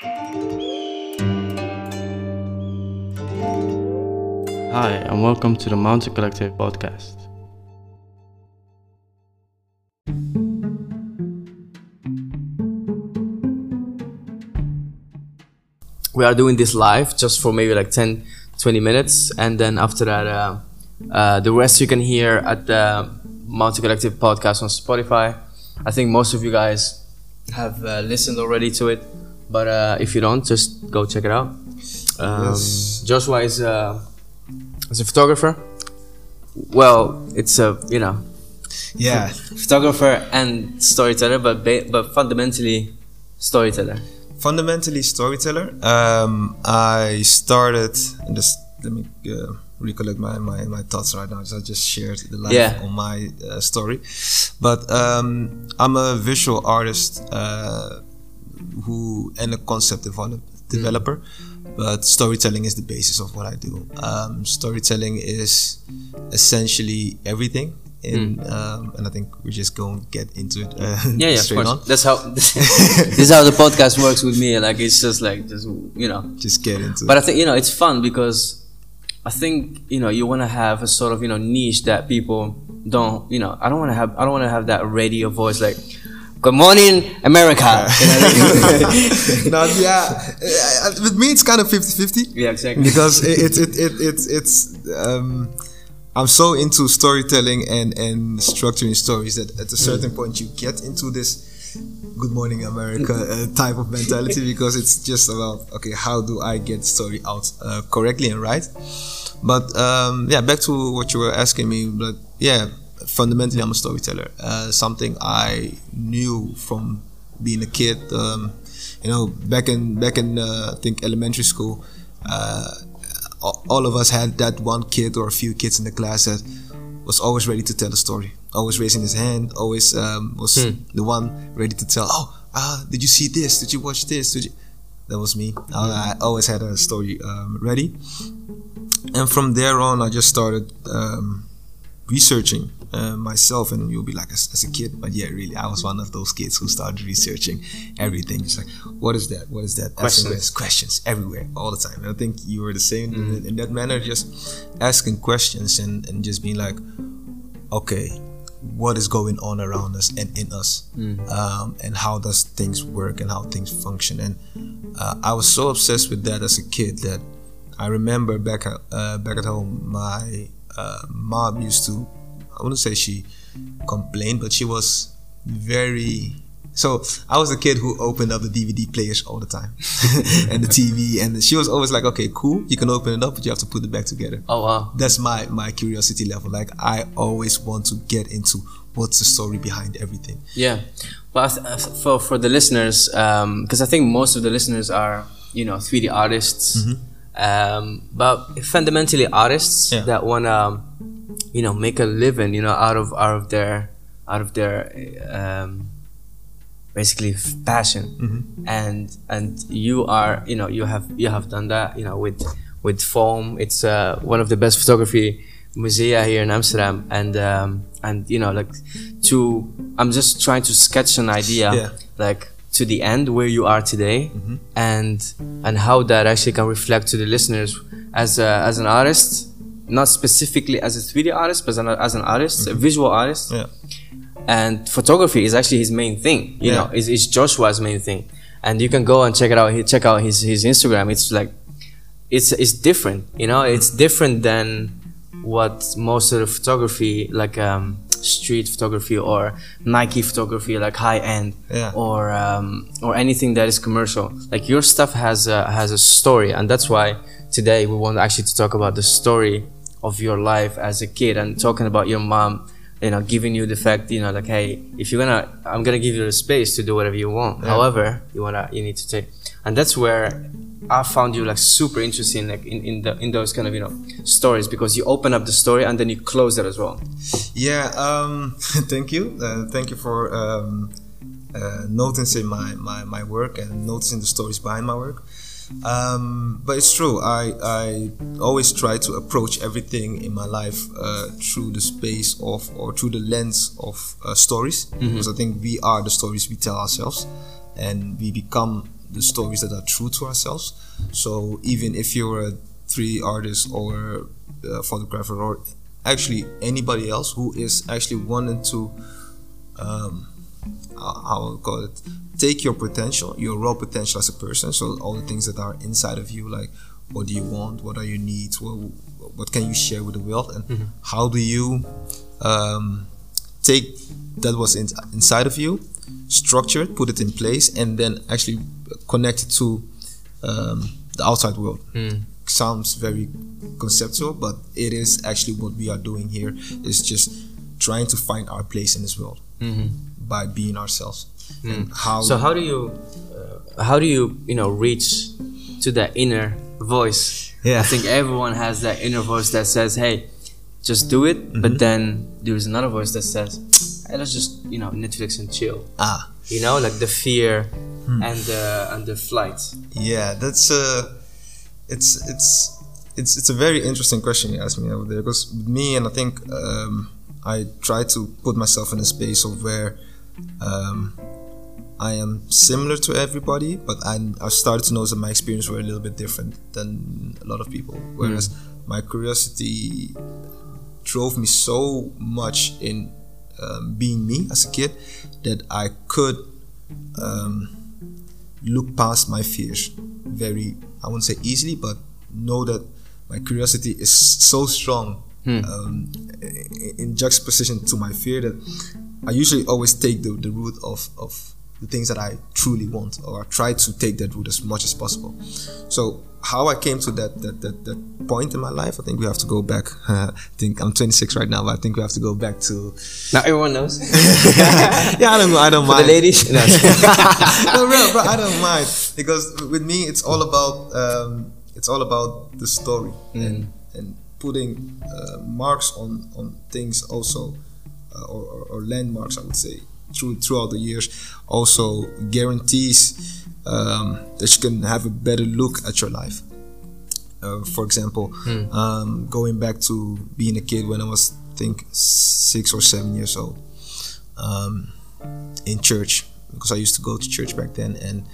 Hi, and welcome to the Mountain Collective podcast. we are doing this live just for maybe like 10 20 minutes and then after that uh, uh, the rest you can hear at the mountain collective podcast on spotify i think most of you guys have uh, listened already to it but uh, if you don't just go check it out um, Yes. joshua is, uh, is a photographer well it's a you know Yeah, photographer and storyteller but ba- but fundamentally storyteller fundamentally storyteller. Um, I started and just let me uh, recollect my, my, my thoughts right now. 'cause I just shared the life Yeah. on my uh, story, but um, I'm a visual artist uh, who and a concept develop, developer. But storytelling is the basis of what I do. Um, storytelling is essentially everything. In, um, and I think we're just going to get into it. Uh, yeah, yeah, of course. on. That's how this is how the podcast works with me. Like it's just like just you know. Just get into it. But it. I think you know it's fun because I think you know you want to have a sort of you know niche that people don't you know. I don't want to have I don't want to have that radio voice like. Good morning, America. You know what I mean? no, yeah, uh, with me it's kind of 50-50 yeah, exactly. because it, it, it, it, it's it's um, I'm so into storytelling and and structuring stories that at a certain point you get into this Good Morning America uh, type of mentality because it's just about okay how do I get story out uh, correctly and right. But um, yeah, back to what you were asking me. But yeah, fundamentally I'm a storyteller. Uh, something I knew from being a kid. Um, you know, back in back in uh, I think elementary school, uh, all of us had that one kid or a few kids in the class that was always ready to tell a story, always raising his hand, always um, was the one ready to tell. Oh, ah, did you see this? Did you watch this? Did you? That was me. I, I always had a story um, ready, and from there on, I just started um, researching uh, myself. And you'll be like, as, as a kid, but yeah, really, I was one of those kids who started researching everything. Just like, what is that? What is that? Questions. questions everywhere, all the time. And I think you were the same in, in that manner, just asking questions and, and just being like, okay, what is going on around us and in us, um, and how does things work and how things function. And uh, I was so obsessed with that as a kid that I remember back at, uh, back at home, my uh, mom used to, I wouldn't say she complained, but she was very. So I was a kid who opened up the DVD players all the time, and the TV, and she was always like, "Okay, cool, you can open it up, but you have to put it back together." Oh wow. that's my my curiosity level like i always want to get into what's the story behind everything Yeah, well, th- for for the listeners, because I think most of the listeners are you know 3D artists, um, but fundamentally artists Yeah. that want to you know make a living you know out of out of their out of their um, basically passion, and and you are you know you have you have done that you know with with foam. It's uh, one of the best photography musea here in Amsterdam, and um, and you know like to I'm just trying to sketch an idea Yeah. like to the end where you are today, and and how that actually can reflect to the listeners as a, as an artist, not specifically as a 3D artist, but as an, as an artist, a visual artist. Yeah. And photography is actually his main thing you Yeah. know is, is joshua's main thing. And you can go and check it out he check out his, his instagram. It's like it's it's different you know it's different than what most of the photography like um street photography or nike photography like high end Yeah. or um or anything that is commercial. Like your stuff has a has a story. And that's why today we want actually to talk about the story of your life as a kid and talking about your mom you know giving you the fact you know like hey if you're gonna i'm gonna give you the space to do whatever you want. However you wanna you need to take. And that's where i found you like super interesting like in, in the in those kind of you know stories because you open up the story and then you close it as well. Yeah um thank you. Uh, thank you for um uh, noticing my, my my work and noticing the stories behind my work um, but it's true. I I always try to approach everything in my life uh, through the space of or through the lens of uh, stories because I think we are the stories we tell ourselves, and we become the stories that are true to ourselves. So even if you're a three artist or a photographer or actually anybody else who is actually wanting to um, how I'll call it take your potential, your raw potential as a person. So all the things that are inside of you, like what do you want, what are your needs, what what can you share with the world, and Mm-hmm. how do you um, take that was in, inside of you, structure it, put it in place, and then actually connect it to um, the outside world. Mm. Sounds very conceptual, but it is actually what we are doing here. Is just trying to find our place in this world Mhm. by being ourselves. And how So how do you uh, how do you you know reach to that inner voice? Yeah. I think everyone has that inner voice that says, "Hey, just do it," Mm-hmm. but then there's another voice that says, hey, "Let's just you know Netflix and chill." ah You know, like the fear Hmm. and the and the flight. yeah that's uh it's it's it's it's a very interesting question you asked me over there because with me and I think um, I try to put myself in a space of where um, I am similar to everybody, but I I started to notice that my experience were a little bit different than a lot of people. Whereas my curiosity drove me so much in um, being me as a kid that I could um, look past my fears very I wouldn't say easily, but know that my curiosity is so strong um, i- in juxtaposition to my fear that I usually always take the, the route of, of the things that I truly want, or I try to take that route as much as possible. So how I came to that that, that, that point in my life, I think we have to go back. I think I'm 26 right now, but I think we have to go back to Now everyone knows. yeah, I don't I don't For mind the ladies. No. no, bro, bro, I don't mind because with me it's all about um, it's all about the story and and putting uh, marks on on things also uh, or, or, or landmarks I would say through throughout the years also guarantees um, that you can have a better look at your life. Uh, for example, um, going back to being a kid when I was I think six or seven years old. Um, in church because I used to go to church back then, and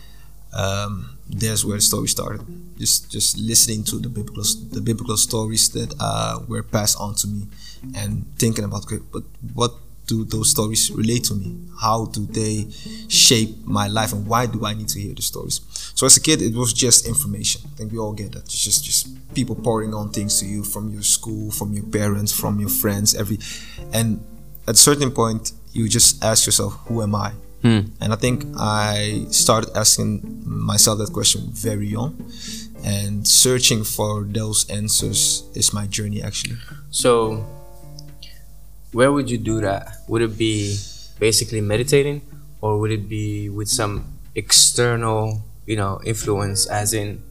um, there's where the story started. Just just listening to the biblical the biblical stories that uh, were passed on to me, and thinking about okay, but what do those stories relate to me? How do they shape my life, and why do I need to hear the stories? So as a kid, it was just information. I think we all get that. It's just just people pouring on things to you from your school, from your parents, from your friends, every, and at a certain point you just ask yourself who am i hmm. and i think i started asking myself that question very young and searching for those answers is my journey actually So, where would you do that? Would it be basically meditating, or would it be with some external, you know, influence, as in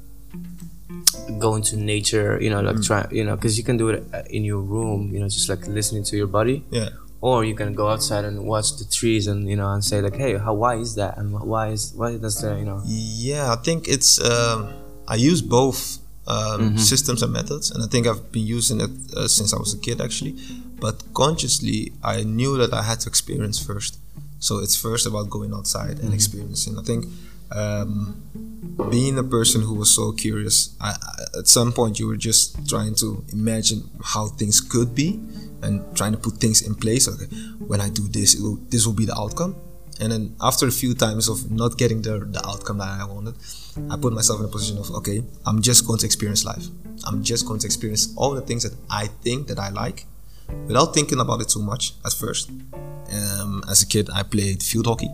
going to nature? You know, like try, you know, because you can do it uh, in your room. You know, just like listening to your body, yeah or you can go outside and watch the trees and you know and say like, hey, how why is that, and why is why does the you know? yeah i think it's um, i use both um, systems and methods and i think i've been using it uh, since i was a kid actually but consciously i knew that i had to experience first. So it's first about going outside and experiencing. I think um, being a person who was so curious I, I, at some point you were just trying to imagine how things could be and trying to put things in place. Okay when i do this it will, this will be the outcome. And then after a few times of not getting the, the outcome that i wanted i put myself in a position of okay i'm just going to experience life. I'm just going to experience all the things that i think that i like without thinking about it too much at first. Um, as a kid i played field hockey.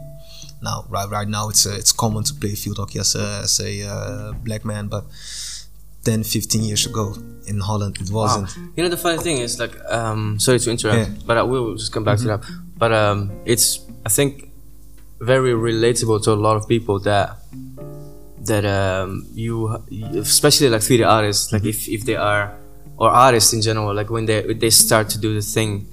Now right right now it's uh, it's common to play field hockey as a, as a uh, black man but 10 15 years ago in holland it wasn't. You know the funny thing is like um sorry to interrupt, Yeah. but I will just come back to that. But um it's I think very relatable to a lot of people that that um you especially like 3D artists like if if they are or artists in general like when they they start to do the thing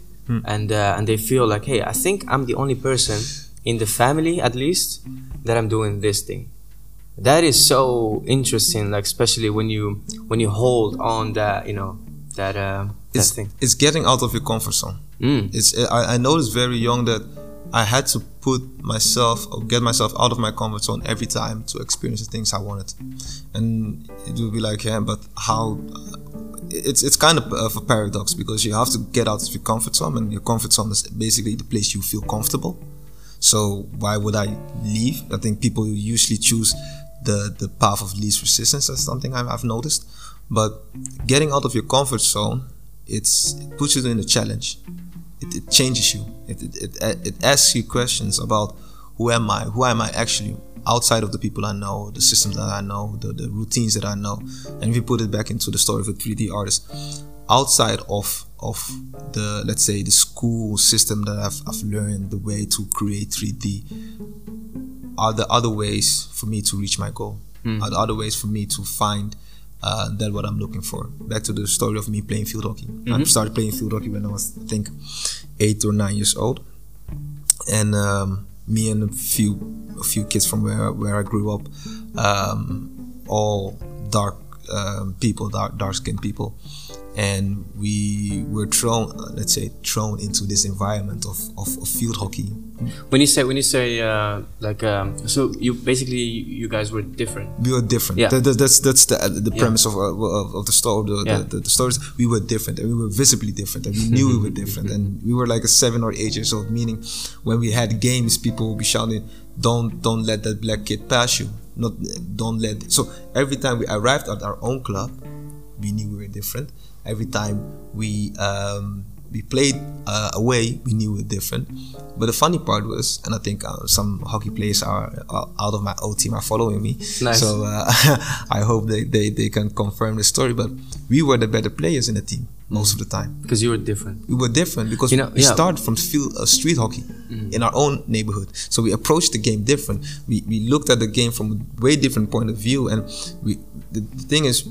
and uh, and they feel like hey I think I'm the only person in the family at least that I'm doing this thing. That is so interesting like especially when you when you hold on that you know that uh that it's, thing. it's getting out of your comfort zone. Mm. it's I, I noticed very young that I had to put myself or get myself out of my comfort zone every time to experience the things I wanted. And it would be like, yeah, but how? Uh, it's it's kind of, uh, of a paradox because you have to get out of your comfort zone, and your comfort zone is basically the place you feel comfortable. So why would I leave? I think people usually choose the the path of least resistance. That's something I've, I've noticed. But getting out of your comfort zone, it's it puts you in a challenge. It, it changes you. It, it, it, it asks you questions about who am I? Who am I actually outside of the people I know, the systems that I know, the, the routines that I know. And if you put it back into the story of a 3D artist, outside of of the let's say the school system that I've, I've learned the way to create 3D are the other ways for me to reach my goal hmm. are the other ways for me to find uh, that what I'm looking for. Back to the story of me playing field hockey. I started playing field hockey when I was, I think, eight or nine years old, and um, me and a few a few kids from where where I grew up, um, all dark um, people, dark dark skinned people, and we were thrown, uh, let's say, thrown into this environment of, of, of field hockey. When you say when you say uh, like um, so you basically you guys were different. we were different. Yeah. That, that- that's that's the the Yeah. premise of, uh, of of the story. The, Yeah. the, the, the stories. We were different, and we were visibly different, and we knew we were different, and we were like a seven or eight years old. Meaning, when we had games, people would be shouting, "Don't don't let that black kid pass you." Not don't let. So every time we arrived at our own club, we knew we were different. Every time we um, we played uh, away, we knew were different. But the funny part was, and I think uh, some hockey players are uh, out of my old team are following me. Nice. So uh, I hope they, they, they can confirm the story. But we were the better players in the team most of the time. Because you were different. We were different because You know, we yeah. started from field, uh, street hockey in our own neighborhood. So we approached the game different. We, we looked at the game from a way different point of view. And we the, the thing is,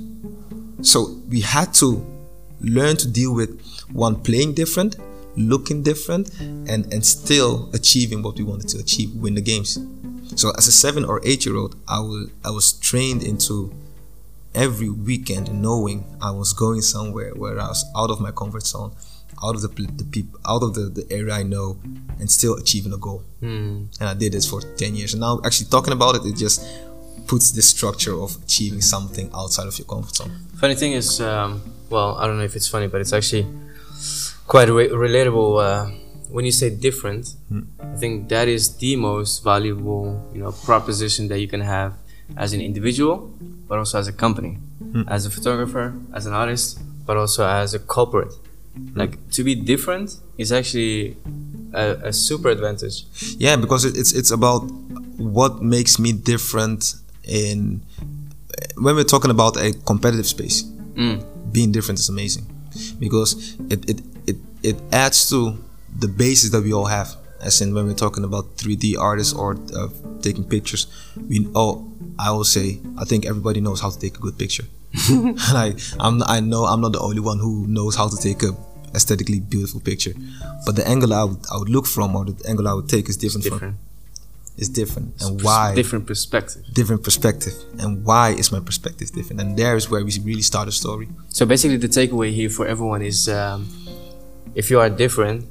so we had to learn to deal with one playing different, looking different, and and still achieving what we wanted to achieve, win the games. So as a seven or eight year old, I was I was trained into every weekend knowing I was going somewhere where I was out of my comfort zone, out of the, the people, out of the, the area I know, and still achieving a goal. Hmm. And I did this for 10 years. And now, actually, talking about it, it just puts this structure of achieving something outside of your comfort zone. Funny thing is, um, well, I don't know if it's funny, but it's actually quite re- relatable. Uh, when you say different, I think that is the most valuable, you know, proposition that you can have as an individual, but also as a company, as a photographer, as an artist, but also as a corporate. Like to be different is actually a, a super advantage. Yeah, because it, it's it's about what makes me different in when we're talking about a competitive space. Mm. Being different is amazing because it it, it it adds to the basis that we all have. As in when we're talking about 3D artists or uh, taking pictures, we oh I will say I think everybody knows how to take a good picture. like I'm I know I'm not the only one who knows how to take a aesthetically beautiful picture, but the angle I would, I would look from or the angle I would take is different. Different. From, is different, and why Different perspective. different perspective, and why is my perspective different? And there is where we really start a story. So basically, the takeaway here for everyone is um, if you are different,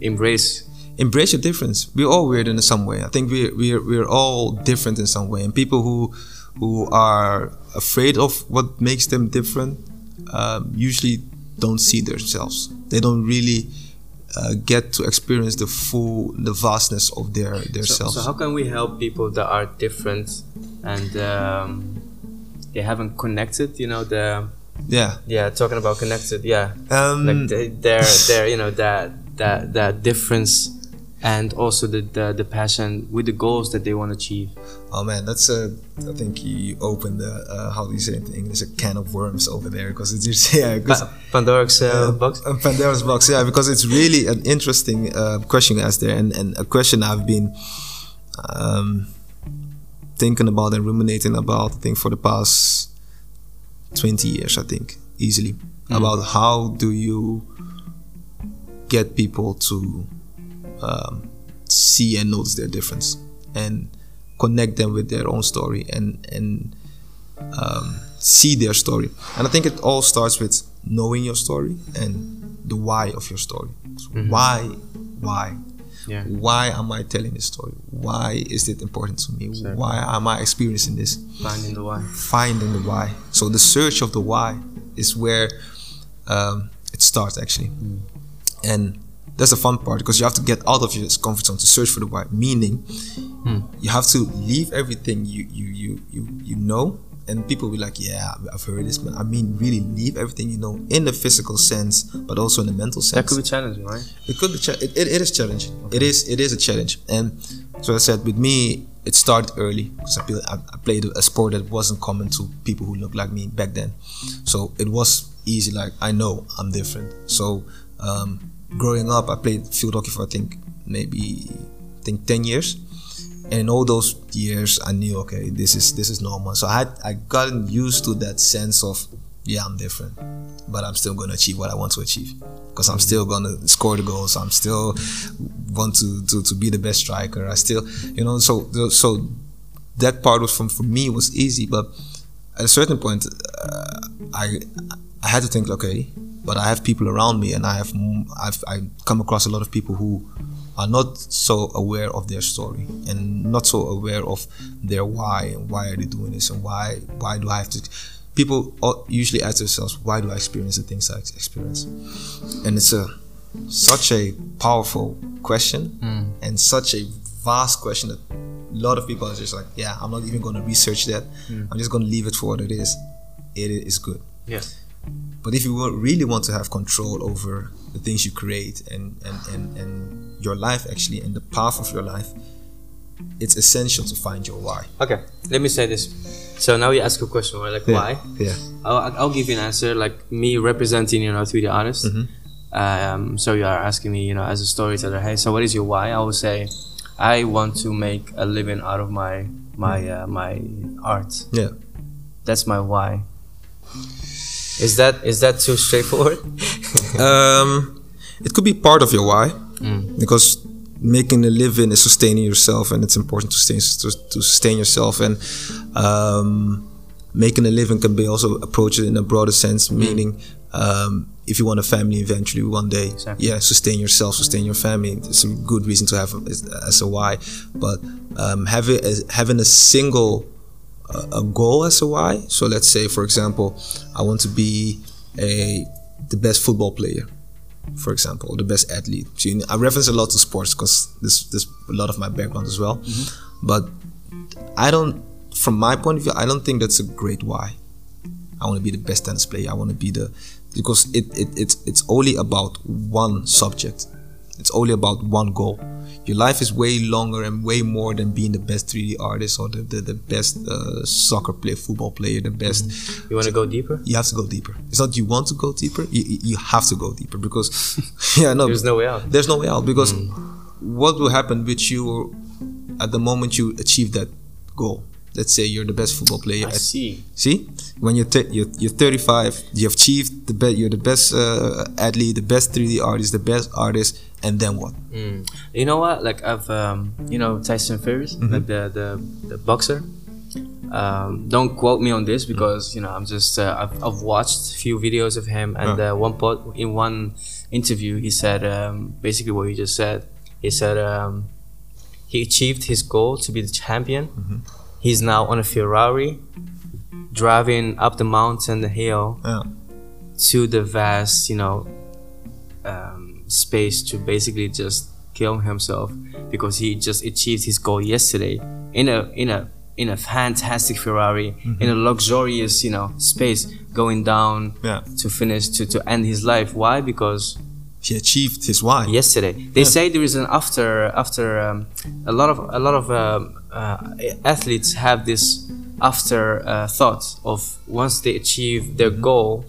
embrace. Embrace your difference. We're all weird in some way. I think we're we're we're all different in some way, and people who who are afraid of what makes them different um, usually don't see themselves. They don't really uh, get to experience the full, the vastness of their their So, selves. so how can we help people that are different and um, they haven't connected? You know the yeah. yeah talking about connected yeah Um, like they, they're they're you know that that that difference and also the, the the passion with the goals that they want to achieve. Oh man, that's a. I think you opened the uh, how do you say it in English a can of worms over there because it's just yeah. Pa- Pandora's uh, box. Pandora's box, yeah, because it's really an interesting uh, question you asked there, and, and a question I've been um, thinking about and ruminating about. I think for the past twenty years, I think easily about how do you get people to um, see and notice their difference and connect them with their own story and and um, see their story. And I think it all starts with knowing your story and the why of your story. So Why, why? Yeah. Why am I telling this story? Why is it important to me? Why am I experiencing this? Finding the why. Finding the why. So the search of the why is where um, it starts actually, and that's the fun part because you have to get out of your comfort zone to search for the why. Meaning, you have to leave everything you you you you you know. And people will be like, yeah, I've heard this, man." I mean, really leave everything you know in the physical sense, but also in the mental sense. That could be challenging, right? It could be. Cha- it, it, it is challenging. It is. It is a challenge. And so I said, with me, it started early because I, I, I played a sport that wasn't common to people who looked like me back then. So it was easy. Like I know I'm different. So um, growing up, I played field hockey for I think maybe I think ten years. And in all those years, I knew okay, this is this is normal. So I had I gotten used to that sense of yeah, I'm different, but I'm still gonna achieve what I want to achieve because I'm still gonna score the goals. I'm still want to, to to be the best striker. I still, you know, so so that part was from for me was easy, but at a certain point, uh, I I had to think, okay, but I have people around me, and I have I've I come across a lot of people who are not so aware of their story and not so aware of their why and why are they doing this and why why do I have to people usually ask themselves why do I experience the things I experience? And it's a such a powerful question hmm. and such a vast question that a lot of people are just like yeah I'm not even going to research that. Hmm. I'm just going to leave it for what it is. It is good. Yeah. But if you really want to have control over the things you create and, and, and, and your life actually and the path of your life, it's essential to find your why. Okay. Let me say this. So now you ask a question, right? Like why? Yeah. I'll, I'll give you an answer. Like me representing, you know, 3D artist. Hmm. Um, so you are asking me, you know, as a storyteller, hey, so what is your why? I will say, I want to make a living out of my my uh, my art. Yeah. That's my why. Is that is that too straightforward? Um, it could be part of your why because making a living is sustaining yourself and it's important to, sustain, to, to sustain yourself and um, making a living can be also approached in a broader sense meaning um, if you want a family eventually one day Exactly. yeah sustain yourself sustain your family it's a good reason to have as, as a why but um, having, having a single a, goal as a why so let's say for example i want to be a the best football player for example, or the best athlete. So you know, I reference a lot to sports because this this a lot of my background as well. Mm-hmm. But I don't, from my point of view, I don't think that's a great why. I want to be the best tennis player. I want to be the because it, it it's it's only about one subject. It's only about one goal. Your life is way longer and way more than being the best 3D artist or the, the, the best uh, soccer player, football player, the best You want to go deeper? you have to go deeper. It's not you want to go deeper. You, you you have to go deeper because yeah, no, There's no way out. There's no way out because what will happen with you at the moment you achieve that goal? Let's say you're the best football player. I at- see. See, when you're, t- you're you're 35, you have achieved the best. You're the best uh, athlete, the best 3D artist, the best artist, and then what? Mm. You know what? Like I've, um, you know, Tyson Fury, like the the, the boxer. Um, don't quote me on this because you know I'm just uh, I've, I've watched a few videos of him and uh, one pod, in one interview he said um, basically what you just said. He said um, he achieved his goal to be the champion. He's now on a Ferrari, driving up the mountain, the hill, Yeah, to the vast, you know, um, space to basically just kill himself because he just achieved his goal yesterday in a in a in a fantastic Ferrari in a luxurious, you know, space going down Yeah. to finish to to end his life. Why? Because he achieved his why. yesterday. They say there is an after after um, a lot of a lot of um, athletes have this after uh, thought of once they achieve their goal,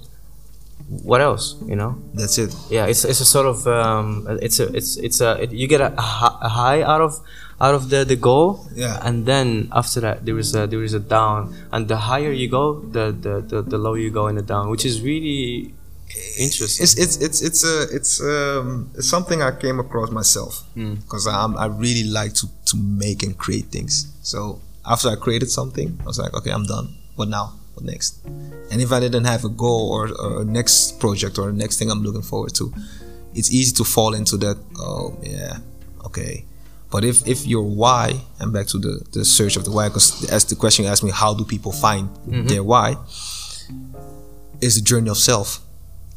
what else? You know? That's it. Yeah, it's, it's a sort of um, it's a it's it's a it, you get a, a a high out of out of the the goal. Yeah. And then after that there is a there is a down, and the higher you go, the the the, the lower you go in the down, which is really interesting. It's it's it's it's a it's um it's something I came across myself because I'm I really like to to make and create things. So after I created something, I was like, okay, I'm done. What now? What next? And if I didn't have a goal or, or a next project or a next thing I'm looking forward to, it's easy to fall into that. Oh yeah, Okay, but if if your why and back to the the search of the why, because as the question asked me, how do people find their why? Is the journey of self.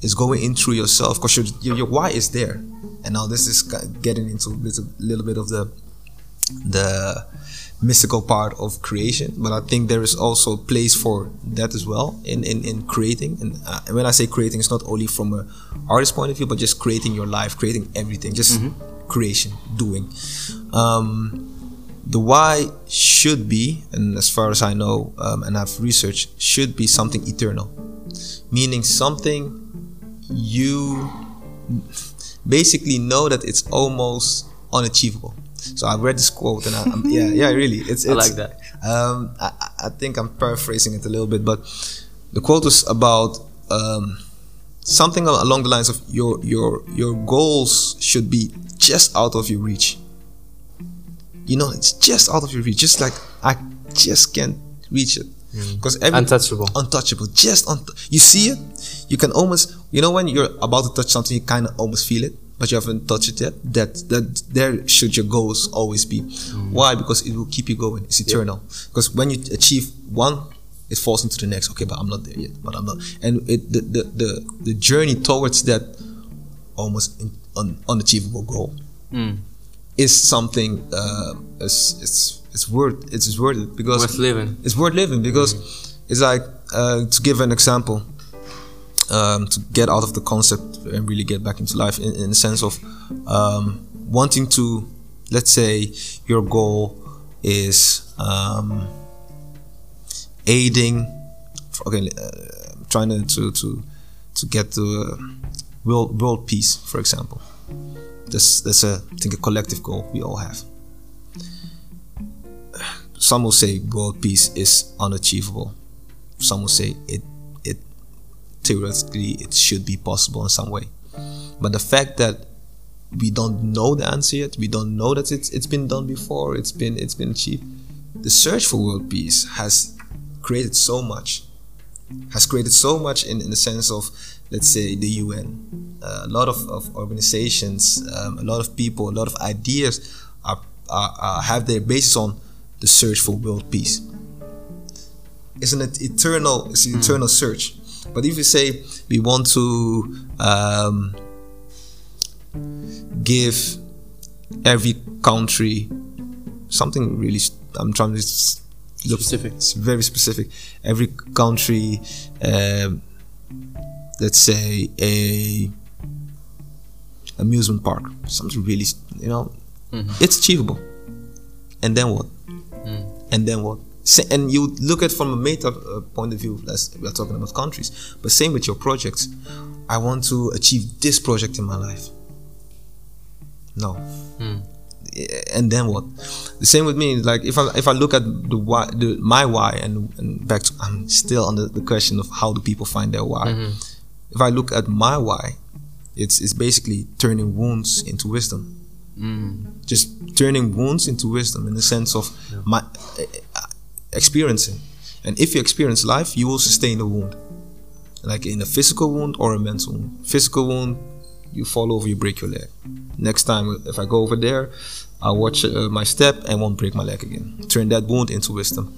Is going in through yourself because your, your your why is there, and now this is getting into a little, little bit of the the mystical part of creation. But i think there is also a place for that as well in in, in creating. And uh, when i say creating it's not only from a artist point of view but just creating your life creating everything just creation doing. Um the why should be and as far as i know um, and i've researched should be something eternal. Meaning something you basically know that it's almost unachievable. So I read this quote and I, I'm, yeah, yeah, really, it's, I like that. Um, I, I think I'm paraphrasing it a little bit, but the quote was about um, something along the lines of your your your goals should be just out of your reach. You know, it's just out of your reach. Just like I just can't reach it because every Untouchable. untouchable. Just un- you see it, you can almost you know when you're about to touch something, you kind of almost feel it, but you haven't touched it yet. That that there should your goals always be. Why? Because it will keep you going. It's eternal. Because when you achieve one, it falls into the next. Okay, but I'm not there yet. But I'm not. And it the the the, the journey towards that almost in, un, unachievable goal Mm. is something uh, it's it's it's worth it's worth it because Worth living. it's worth living because it's like uh, to give an example um, to get out of the concept and really get back into life in, in the sense of um, wanting to let's say your goal is um, aiding okay uh, trying to, to to to get to uh, world world peace for example. That's that's a I think a collective goal we all have some will say world peace is unachievable. Some will say it it theoretically it should be possible in some way. But the fact that we don't know the answer yet, we don't know that it's it's been done before, it's been it's been achieved. The search for world peace has created so much. Has created so much in, in the sense of let's say the UN. Uh, a lot of, of organizations, um, a lot of people, a lot of ideas are, are, are have their basis on the search for world peace. It's an eternal, it's an eternal search. But if you say we want to um, give every country something really, I'm trying to look Specific. It's very specific. Every country, um, let's say a amusement park, something really, you know, it's achievable. And then what? And then what? And you look at from a meta uh, point of view, as we're talking about countries, but same with your projects. I want to achieve this project in my life. No. Eh, And then what? The same with me. Like if I if I look at the why, the my why, and, and back to I'm still on the, the question of how do people find their why. If I look at my why, it's it's basically turning wounds into wisdom just turning wounds into wisdom in the sense of my uh, experiencing. And if you experience life you will sustain the wound. Like in a physical wound or a mental wound. Physical wound you fall over you break your leg. Next time if i go over there i'll watch uh, my step and won't break my leg again. Turn that wound into wisdom.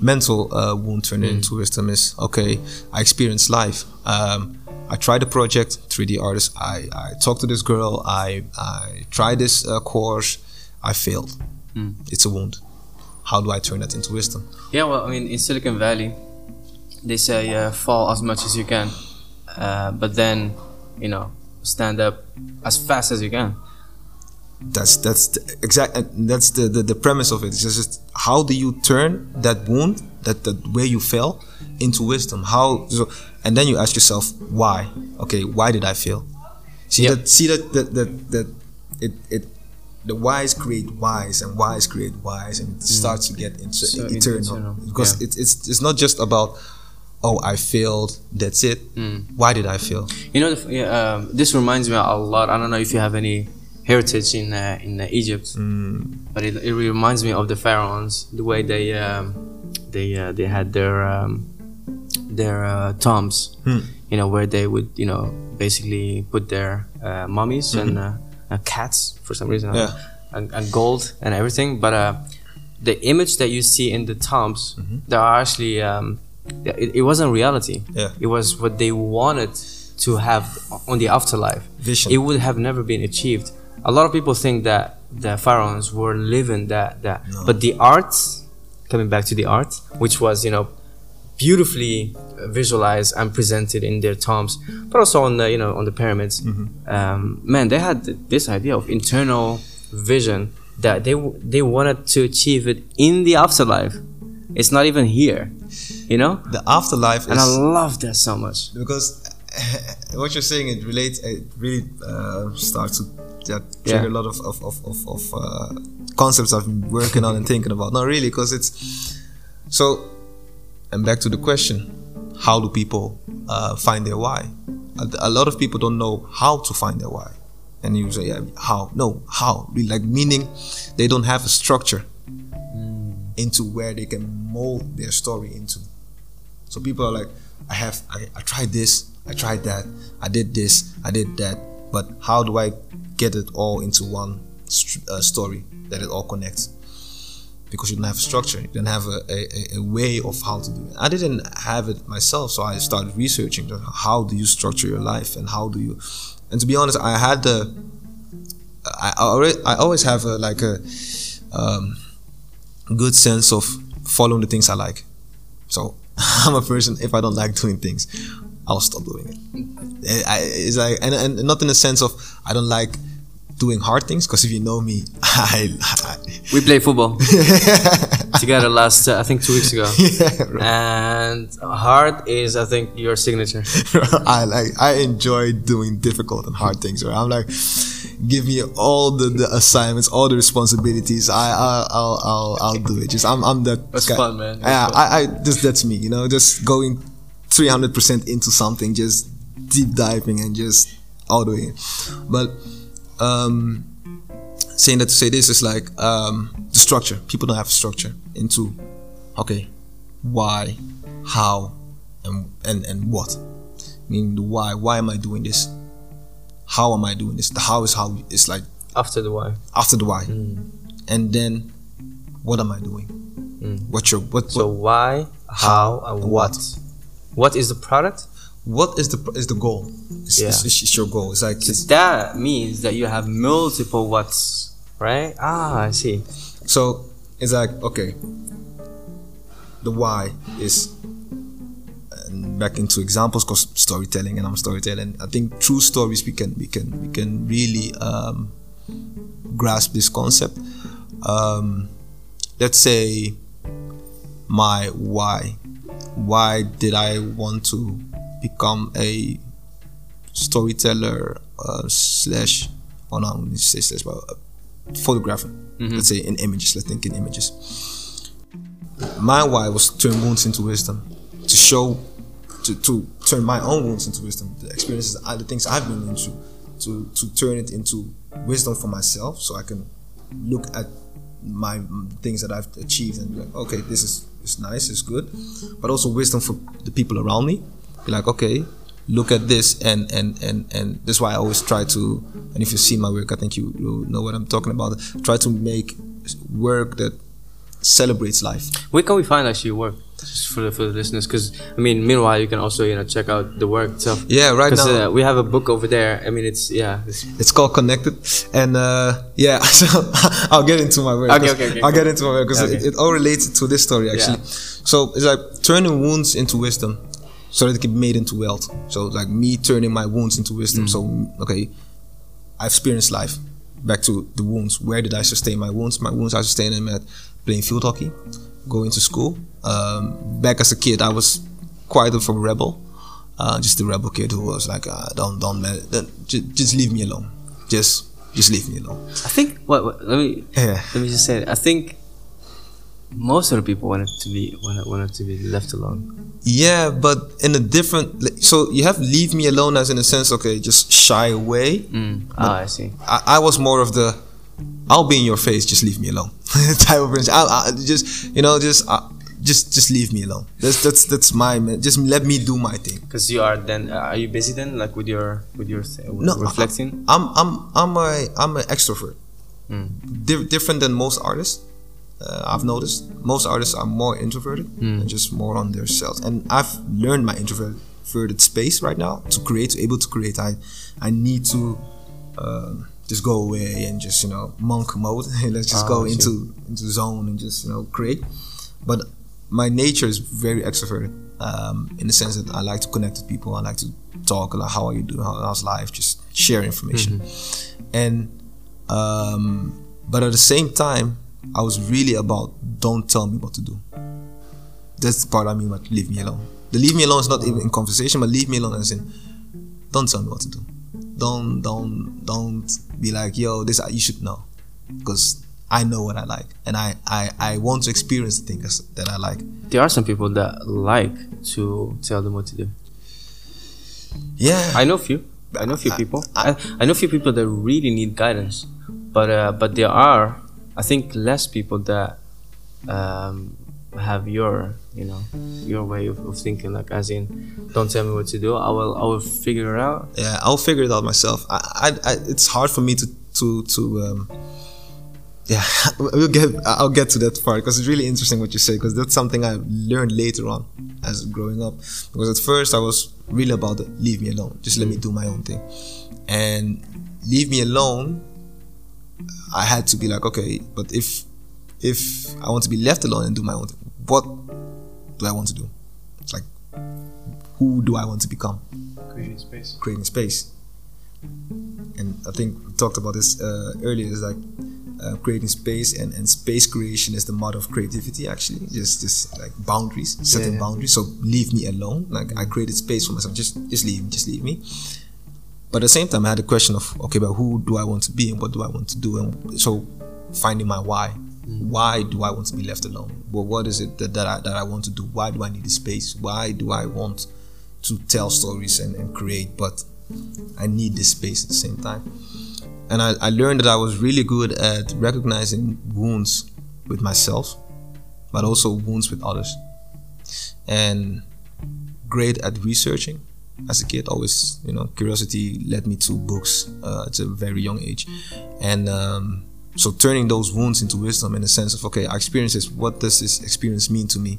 Mental uh, wound turn it into wisdom is okay i experienced life um, i tried the project 3d artist. I, I talked to this girl. I, I tried this uh, course. I failed. It's a wound. How do i turn that into wisdom? Yeah, well, I mean, in Silicon Valley, they say uh, fall as much as you can, uh, but then, you know, stand up as fast as you can. That's that's the exact uh, that's the, the the premise of it. It's just how do you turn that wound that that where you fell into wisdom? How so and then you ask yourself why? Okay why did i fail? See Yep. that see that that that, that it it the whys create whys and whys create whys and it mm. starts to get into So eternal. eternal, because yeah. it's it's it's not just about oh i failed that's it. Mm. Why did i fail? You know, the, f- yeah, um, this reminds me a lot. I don't know if you have any heritage in uh, in uh, Egypt, but it, it reminds me of the pharaohs, the way they um, they uh, they had their um, their uh, tombs, you know, where they would you know basically put their uh, mummies and uh, uh, cats for some reason. Yeah. and, and gold and everything, but uh, the image that you see in the tombs, Mm-hmm. they are actually um, it, it wasn't reality. Yeah. It was what they wanted to have on the afterlife. Vision. It would have never been achieved. A lot of people think that the pharaohs were living that that, No. but the art, coming back to the art, which was you know beautifully uh, visualized and presented in their tombs, but also on the you know on the pyramids. Mm-hmm. Um, man, they had this idea of internal vision that they they wanted to achieve it in the afterlife. It's not even here, you know. The afterlife And I love that so much. because what you're saying it relates it really uh, starts to that Yeah. a lot of of of of, of uh, concepts I've been working on and thinking about. Not really, because it's so. And back to the question: How do people uh, find their why? A, a lot of people don't know how to find their why, and you say, "Yeah, how? No, how?" Like meaning, they don't have a structure into where they can mold their story into. So people are like, I have, I, I tried this, I tried that, I did this, I did that, but how do I get it all into one st- uh, story that it all connects? Because you don't have a structure, you don't have a, a, a way of how to do it. I didn't have it myself, so I started researching how do you structure your life and how do you. And to be honest, I had the. I already, I always have a like a um, good sense of following the things I like. So I'm a person. If I don't like doing things, I'll stop doing it. Eh, I, it's like, and, and not in the sense of I don't like doing hard things. Because if you know me, I, I We played football together last, uh, I think, two weeks ago. yeah, right. And hard is, I think, your signature. I like I enjoy doing difficult and hard things. Right? I'm like, give me all the, the assignments, all the responsibilities. I I- I'll I'll I'll do it. Just I'm I'm that. That's guy. fun, man. That's yeah, fun. I I just that's me. You know, just going 300 percent into something, just deep diving and just all the way. But um, saying that to say this is like um, the structure. People don't have structure into okay, why, how, and and and what. Meaning the why. Why am I doing this? How am I doing this? The how is how it's like After the why. after the why, Mm. and then what am I doing? What's your what? So what, why, how, and what? What is the product? What is the is the goal? It's, Yeah. it's, it's your goal. It's like it's, That means that you have multiple whats, right? Ah, I see. So it's like okay, the why is back into examples because storytelling and I'm storytelling. I think through stories we can we can we can really um, grasp this concept. Um, let's say my why. Why did I want to become a storyteller uh, slash? Oh no, me say slash, but a photographer. Let's say in images. Let's think in images. My why was to turn wounds into wisdom, to show, to, to turn my own wounds into wisdom, the experiences, I- the things I've been into, to to turn it into wisdom for myself, so I can look at my mm, things that I've achieved and be like, okay, this is is nice, it's good, but also wisdom for the people around me. Be like, okay, look at this, and and and and that's why I always try to. And if you see my work, I think you you know what I'm talking about. Try to make work that celebrates life. Where can we find actually your work? For the, for the listeners, because I mean, meanwhile, you can also you know check out the work itself. Yeah, right now uh, we have a book over there. I mean, it's yeah. It's, it's called Connected, and uh, yeah, so I'll get into my work. Okay, okay, okay, I'll cool. get into my work because Okay. it, it all relates to this story actually. So it's like turning wounds into wisdom, so that it can be made into wealth. So like me turning my wounds into wisdom. So okay, I've experienced life. Back to the wounds. Where did I sustain my wounds? My wounds I sustained them at playing field hockey, going to school. Um, back as a kid, I was quite of a rebel. Uh, just a rebel kid who was like, uh, don't, don't just, just leave me alone. Just, just leave me alone. I think what, what let me Yeah. let me just say. it. I think most of the people wanted to be wanted, wanted to be left alone. Yeah, but in a different. So you have leave me alone as in a sense, okay, just shy away. Mm. Ah, I see. I, I was more of the, I'll be in your face, just leave me alone type of person. I, I just, you know, just, uh, just, just leave me alone. That's that's that's my man. Just let me do my thing. Because you are then, uh, are you busy then, like with your with your th- No, reflecting? I'm I'm I'm a I'm an extrovert. Di- different than most artists. Uh, I've noticed most artists are more introverted and just more on themselves. And I've learned my introverted space right now to create, to able to create. I I need to um, just go away and just you know monk mode. Let's just Ah, go into into zone and just you know create. But my nature is very extroverted um, in the sense that I like to connect with people. I like to talk. Like, how are you doing? How, how's life? Just share information. And um, but at the same time, I was really about don't tell me what to do. That's the part I mean by leave me alone. The leave me alone is not even in conversation, but leave me alone as in don't tell me what to do. Don't don't don't be like yo this you should know because I know what I like and I I, I want to experience the things that I like. There are some people that like to tell them what to do. Yeah, I know a few. I know a few people. I, I know a few people that really need guidance, but uh, but there are, I think, less people that um, have your you know your way of, of thinking. Like as in, don't tell me what to do. I will I will figure it out. yeah I'll figure it out myself. I, I, I it's hard for me to to to um, yeah we'll get I'll get to that part because it's really interesting what you say because that's something I learned later on as growing up because at first I was really about the leave me alone just let me do my own thing and leave me alone I had to be like okay but if if I want to be left alone and do my own thing what do I want to do it's like who do I want to become Creating space. creating space. And I think we talked about this uh, earlier. Is like uh, creating space, and, and space creation is the mother of creativity. Actually, just just like boundaries, setting yeah. boundaries. So leave me alone. Like I created space for myself. Just just leave, me. just leave me. But at the same time, I had a question of okay, but who do I want to be, and what do I want to do, and so finding my why. Mm. Why do I want to be left alone? Well, what is it that, that I that I want to do? Why do I need a space? Why do I want to tell stories and, and create, but I need this space at the same time. And I, I learned that I was really good at recognizing wounds with myself, but also wounds with others. And great at researching as a kid. Always, you know, curiosity led me to books uh, at a very young age. And um, so turning those wounds into wisdom in the sense of, okay, I experienced this. What does this experience mean to me?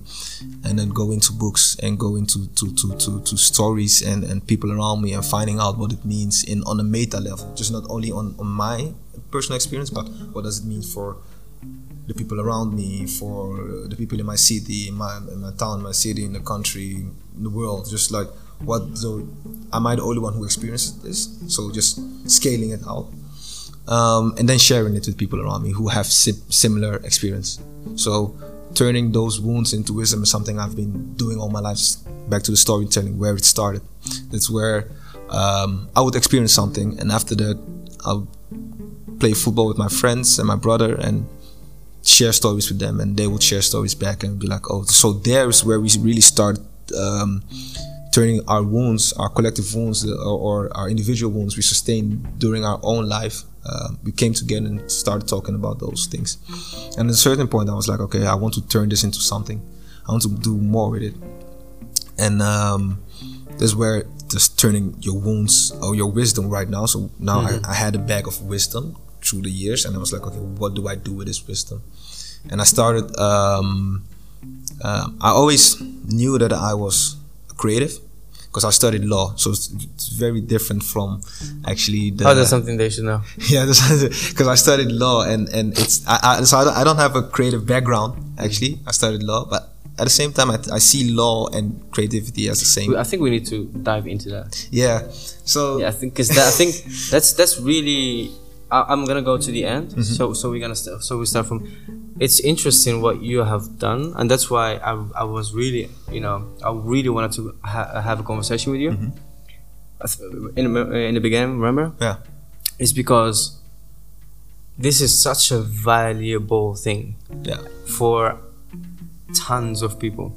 And then go into books and go into to, to, to, to stories and, and people around me and finding out what it means in on a meta level, just not only on, on my personal experience, but what does it mean for the people around me, for the people in my city, in my, in my town, my city, in the country, in the world. Just like what the, am I the only one who experienced this? So just scaling it out, um, and then sharing it with people around me who have si- similar experience. So turning those wounds into wisdom is something I've been doing all my life. Back to the storytelling, where it started. That's where um, I would experience something, and after that, I'll play football with my friends and my brother, and share stories with them and they would share stories back and be like oh so there is where we really start um, turning our wounds our collective wounds uh, or, or our individual wounds we sustained during our own life uh, we came together and started talking about those things. And at a certain point i was like okay i want to turn this into something. I want to do more with it. And um, that's where just turning your wounds or your wisdom right now. So now I, I had a bag of wisdom through the years and i was like okay what do i do with this wisdom? And i started um, um, i always knew that i was creative because i studied law so it's, it's very different from actually the Oh, that's something they should know. yeah because i studied law and and it's i, I so I don't, I don't have a creative background actually i studied law but at the same time i, I see law and creativity as the same I think we need to dive into that. yeah so Yeah, I think because I think that's that's really. I, I'm gonna go to the end. Mm-hmm. So so we're gonna st- so we start from. It's interesting what you have done, and that's why I, I was really you know I really wanted to ha- have a conversation with you. Mm-hmm. In the, in the beginning, remember? yeah It's because this is such a valuable thing yeah for tons of people.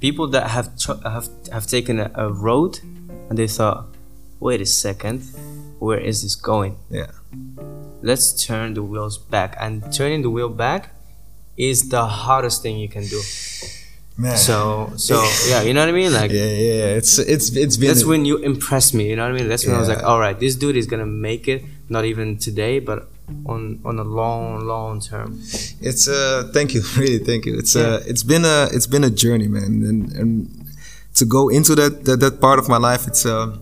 People that have have have taken a, a road and they thought, wait a second, where is this going? yeah Let's turn the wheels back. And turning the wheel back is the hardest thing you can do. man So so yeah, you know what I mean? Like yeah yeah yeah. it's it's it's been that's when you impress me. You know what I mean? That's when I was like, all right, this dude is gonna make it. Not even today, but on on a long long term? It's uh thank you really thank you it's uh it's been a it's been a journey man and and to go into that that, that part of my life it's uh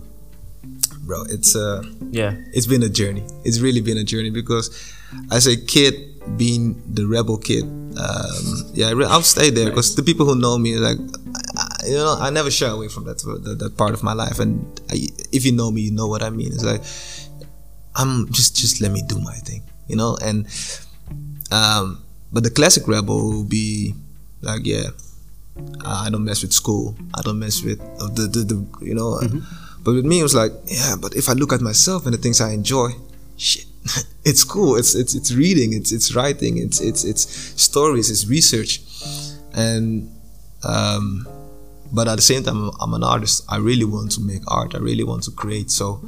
bro it's uh Yeah. it's been a journey it's really been a journey because as a kid being the rebel kid um yeah I'll stay there because the people who know me like I, you know I never shy away from that that, that part of my life and I, if you know me you know what I mean it's like I'm just just let me do my thing, you know. And um, but the classic rebel will be like, yeah, I don't mess with school. I don't mess with the the, the you know. uh, But with me, it was like, yeah, but if I look at myself and the things I enjoy, shit, it's cool. It's it's it's reading. It's it's writing. It's it's it's stories. It's research, and um, but at the same time i'm an artist i really want to make art i really want to create so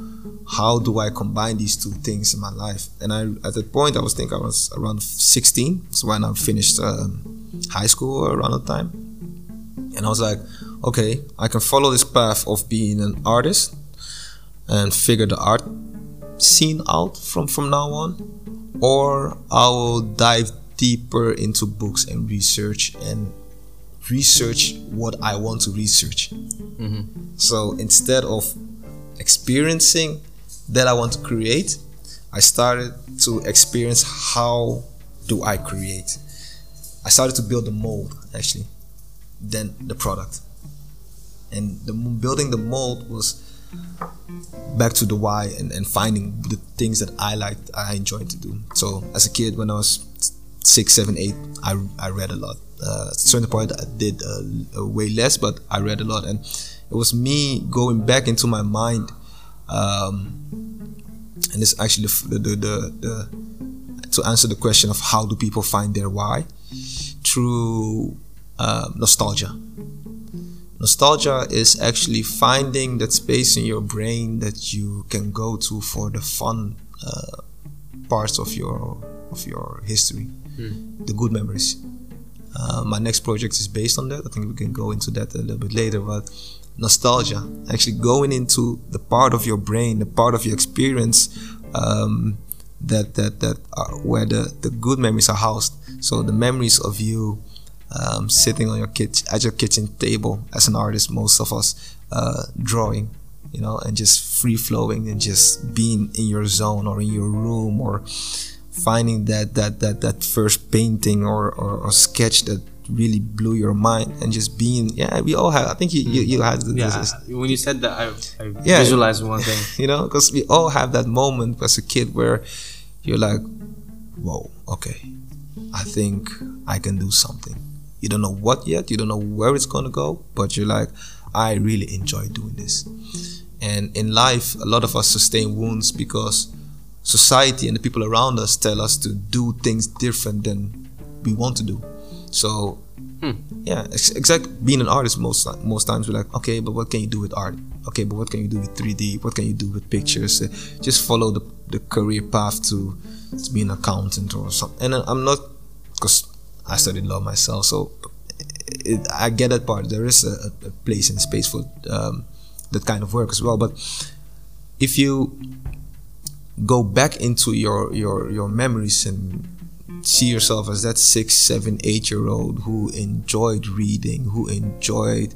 how do i combine these two things in my life and i at that point i was thinking i was around 16 so when i finished um, high school around that time and i was like okay i can follow this path of being an artist and figure the art scene out from from now on or i will dive deeper into books and research and research what I want to research. Mm-hmm. So instead of experiencing that I want to create, I started to experience how do I create. I started to build the mold actually, then the product, and the building the mold was back to the why and, and finding the things that I liked, I enjoyed to do. So as a kid, when I was six, seven, eight, I, I read a lot. Uh, at a certain point, I did uh, way less, but I read a lot, and it was me going back into my mind. Um, and it's actually the, the, the, the to answer the question of how do people find their why through uh, nostalgia. Nostalgia is actually finding that space in your brain that you can go to for the fun uh, parts of your of your history, the good memories. Uh, my next project is based on that. I think we can go into that a little bit later. But nostalgia, actually going into the part of your brain, the part of your experience um, that that that are, where the the good memories are housed. So the memories of you um, sitting on your kitchen at your kitchen table as an artist, most of us uh, drawing, you know, and just free flowing and just being in your zone or in your room or finding that that that that first painting or or, or sketch that really blew your mind and just being yeah we all have i think you you, you had this, Yeah. this- When you said that, I, I Yeah. visualized one thing. you know because we all have that moment as a kid where you're like whoa okay i think i can do something you don't know what yet you don't know where it's going to go but you're like i really enjoy doing this. And in life a lot of us sustain wounds because society and the people around us tell us to do things different than we want to do. So yeah ex- exactly being an artist most most times we're like okay but what can you do with art? Okay but what can you do with 3d what can you do with pictures? Uh, just follow the, the career path to to be an accountant or something. And i'm not because i studied law myself. So it, i get that part. There is a, a place and space for um, that kind of work as well. But if you go back into your your your memories and see yourself as that six seven eight year old who enjoyed reading who enjoyed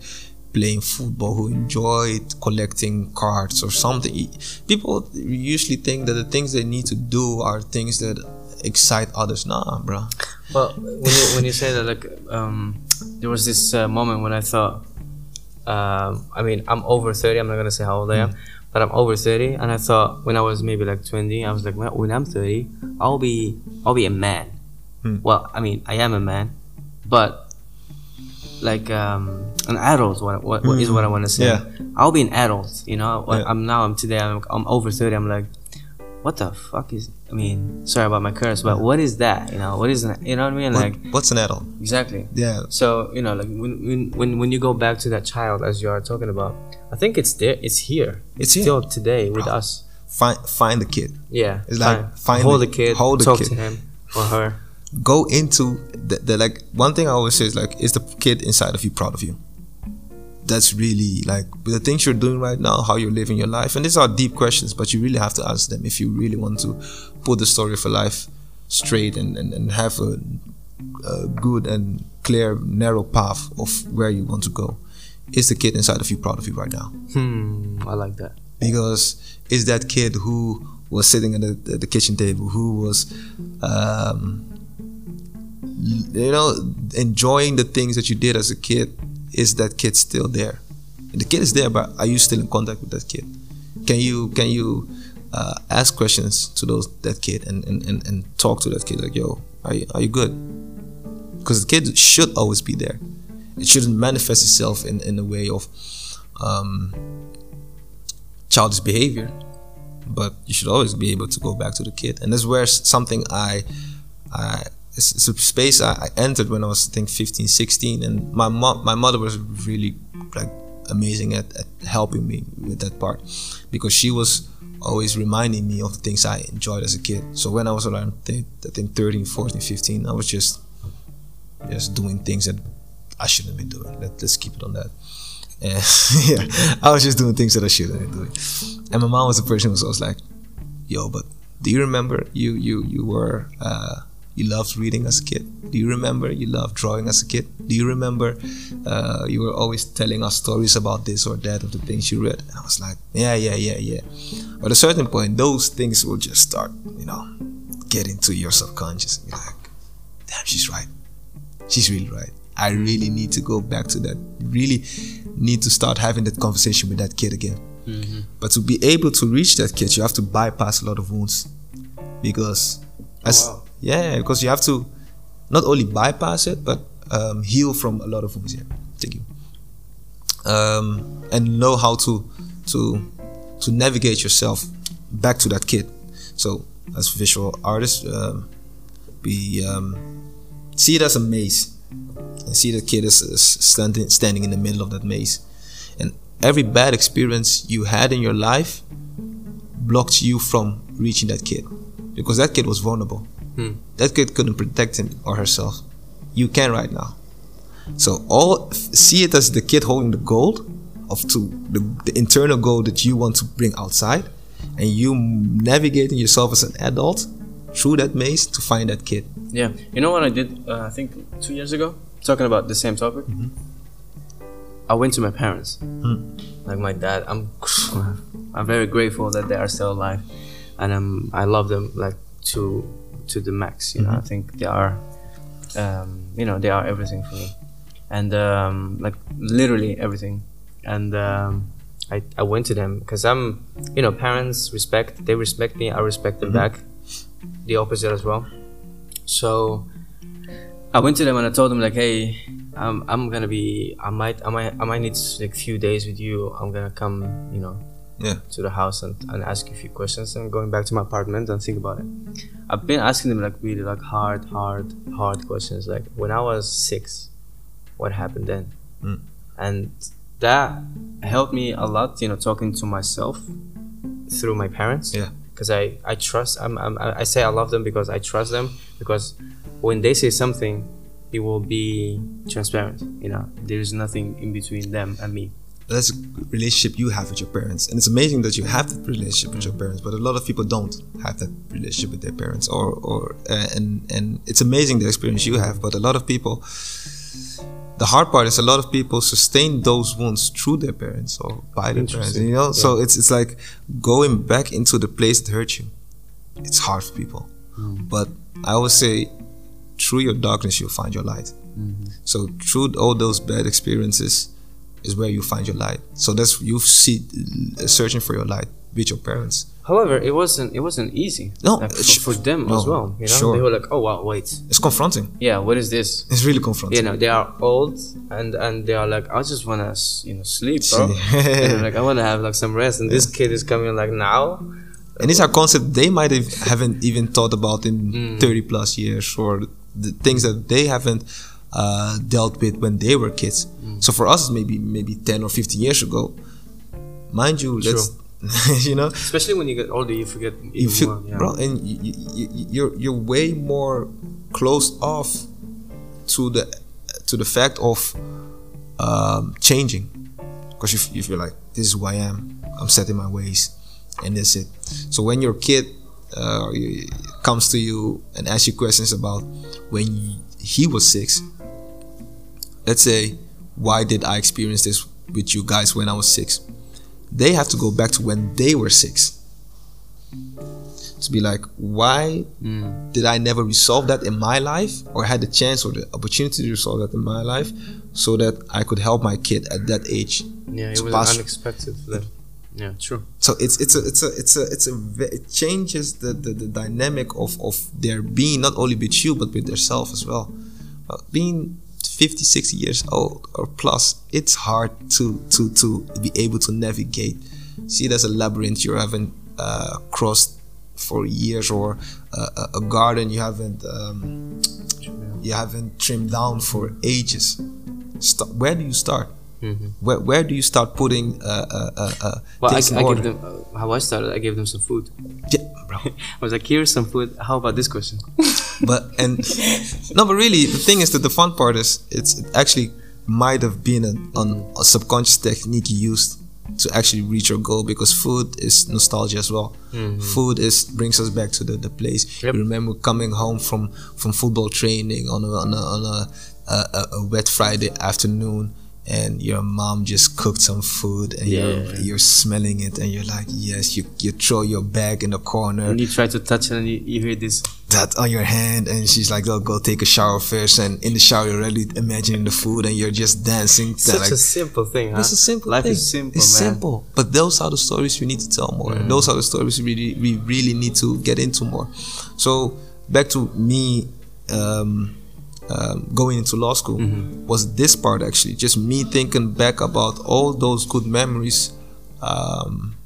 playing football who enjoyed collecting cards or something people usually think that the things they need to do are things that excite others nah bro Well, when you when you say that, like, um, there was this uh, moment when I thought, um, I mean, I'm over thirty. I'm not gonna say how old I am, but I'm over thirty, and I thought when I was maybe like twenty, I was like, well, when I'm thirty, I'll be I'll be a man. Well, I mean, I am a man, but like um, an adult. What, what, what is what I want to say? Yeah. I'll be an adult. You know, Yeah. I'm now. I'm today. I'm, I'm over thirty. I'm like, what the fuck is? I mean, sorry about my curse, but what is that? You know, what is that? You know what I mean? What- Like what's an adult exactly. yeah So you know, like when when when, when you go back to that child as you are talking about, I think it's there. It's here. It's here. still today with us. find find the kid Yeah. It's like find hold the- the kid. hold the talk kid. to him or her. go into the, the like one thing i always say is like is the kid inside of you proud of you that's really like the things you're doing right now, how you're living your life, and these are deep questions, but you really have to answer them if you really want to put the story of your life straight and, and, and have a, a good and clear, narrow path of where you want to go. Is the kid inside of you proud of you right now? Hmm, I like that. Because is that kid who was sitting at the, at the kitchen table, who was, um, you know, enjoying the things that you did as a kid, is that kid still there? The kid is there, but are you still in contact with that kid? Can you can you uh, ask questions to those that kid and, and, and, and talk to that kid like, yo, are you, are you good? Because the kid should always be there. It shouldn't manifest itself in, in a way of um, childish behavior, but you should always be able to go back to the kid. And that's where something I, I it's, a space I, I entered when I was I think 15, 16, and my mom, my mother was really like amazing at, at helping me with that part because she was always reminding me of the things I enjoyed as a kid. So when I was around, I think 13, 14, 15, I was just just doing things that I shouldn't be doing. Let, let's keep it on that. And yeah, I was just doing things that I shouldn't be doing. And my mom was the person who was always like, "Yo, but do you remember you you you were uh, you loved reading as a kid? Do you remember you loved drawing as a kid? Do you remember uh, you were always telling us stories about this or that of the things you read?" And I was like, "Yeah, yeah, yeah, yeah." But at a certain point, those things will just start, you know, get into your subconscious. And you're like, "Damn, she's right. She's really right." I really need to go back to that. Really need to start having that conversation with that kid again. Mm-hmm. But to be able to reach that kid, you have to bypass a lot of wounds, because as wow. Yeah, because you have to not only bypass it but um, heal from a lot of wounds. Yeah, thank you. Um, and know how to to to navigate yourself back to that kid. So as visual artists, um, we um, see it as a maze and see the kid is, is standing standing in the middle of that maze and every bad experience you had in your life blocked you from reaching that kid because that kid was vulnerable Hmm. that kid couldn't protect him or herself you can right now so all see it as the kid holding the gold of to the, the internal goal that you want to bring outside and you navigating yourself as an adult through that maze to find that kid Yeah, you know what I did? Uh, I think two years ago, talking about the same topic. I went to my parents, like my dad. I'm, I'm very grateful that they are still alive, and um, I love them like to to the max. You know, I think they are, um, you know, they are everything for me, and um, like literally everything. And um, I I went to them because I'm, you know, parents respect. They respect me. I respect them back. The opposite as well. So I went to them and I told them like, hey, I'm, I'm gonna be, I might, I might, I might need like few days with you. I'm gonna come, you know, yeah to the house and, and ask a few questions and going back to my apartment and think about it. I've been asking them like really like hard, hard, hard questions. Like when I was six, what happened then? Mm. And that helped me a lot, you know, talking to myself through my parents yeah because I, I trust I'm, I'm I say I love them because I trust them because when they say something it will be transparent you know there is nothing in between them and me that's a relationship you have with your parents. And it's amazing that you have that relationship with your parents but a lot of people don't have that relationship with their parents or or uh, and and it's amazing the experience you have but a lot of people the hard part is a lot of people sustain those wounds through their parents or by their parents you know? So it's it's like going back into the place that hurt you. It's hard for people. But i always say through your darkness you'll find your light. So through all those bad experiences is where you find your light. So that's you see uh, searching for your light with your parents. however it wasn't it wasn't easy No, like, for, for them no, as well you know sure. they were like oh wow wait It's confronting. yeah what is this It's really confronting. you know they are old and and they are like I just wanna you know sleep bro like I wanna have like some rest and this kid is coming like now and these are concepts they might have haven't even thought about in Mm. 30 plus years or the things that they haven't uh, dealt with when they were kids. Mm. So for us, maybe maybe 10 or 15 years ago, mind you, let's you know especially when you get older you forget even you feel, more yeah. bro, and you, you, you, you're you're way more closed off to the to the fact of um, changing. because if, if you're like this is who i am i'm set in my ways and that's it so when your kid uh, comes to you and asks you questions about when he was six let's say why did i experience this with you guys when i was six they have to go back to when they were six to be like why Mm. did I never resolve that in my life or had the chance or the opportunity to resolve that in my life so that I could help my kid at that age. Yeah, it was unexpected. That, yeah, true. So it's it's a it's a it's a it's a it changes the, the, the dynamic of, of their being not only with you but with themselves as well. Uh, being 50, 60 years old or plus, it's hard to to to be able to navigate. See it as a labyrinth you haven't uh, crossed for years or uh, a, garden you haven't um, you haven't trimmed down for ages. Sta- where do you start? Mhm. Where, where do you start putting uh, uh, uh, uh, Well, I, things in I order? gave them uh, how I started. I gave them some food. Yeah, bro. I was like, "Here's some food. How about this question?" but and no, but really, the thing is that the fun part is it's it actually might have been an, an, a subconscious technique used to actually reach your goal because food is nostalgia as well. Mm-hmm. Food is brings us back to the, the place. Yep. You remember coming home from from football training on a on a, on a, a, a- a wet Friday afternoon. And your mom just cooked some food, and you're you're smelling it, and you're like, yes. You you throw your bag in the corner, and you try to touch it, and you, you hear this. that on your hand and she's like oh go take a shower first and in the shower you're already imagining the food and you're just dancing Such like, a simple thing, huh? it's a simple Life thing. is simple, it's man. simple but those are the stories we need to tell more and those are the stories we really we really need to get into more so back to me um, um, going into law school was this part actually just me thinking back about all those good memories um,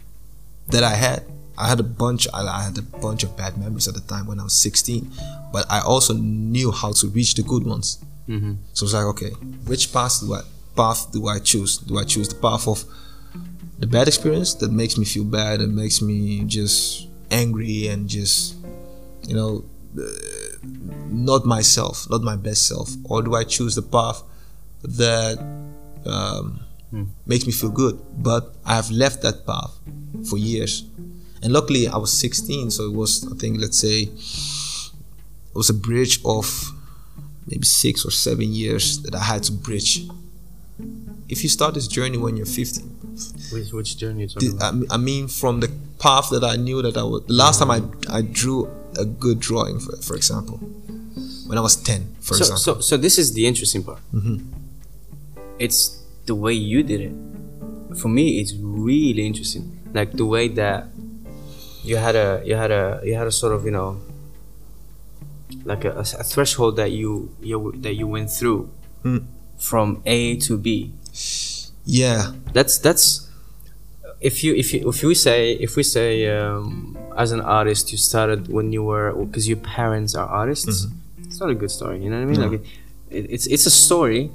that I had. I had a bunch. I, I had a bunch of bad memories at the time when I was 16, but I also knew how to reach the good ones. Mhm. So it's like, okay, which path do I path do I choose? Do I choose the path of the bad experience that makes me feel bad and makes me just angry and just, you know, uh, not myself, not my best self, or do I choose the path that um, makes me feel good? But I have left that path for years, and luckily I was 16, so it was I think let's say it was a bridge of maybe six or seven years that I had to bridge. If you start this journey when you're 50, Which, which journey you talking the- about? I mean- I mean from the path that I knew that I would. The last time I I drew a good drawing, for, for example, when I was 10, for so, example. so, so this is the interesting part. Mhm. It's the way you did it. For me, it's really interesting. Like the way that you had a you had a you had a sort of you know like a, a threshold that you you that you went through Mm. from A to B. yeah, That's that's if you if you if we say if we say um, as an artist you started when you were because your parents are artists. It's not a good story. You know what I mean? No. Like it, it's it's a story.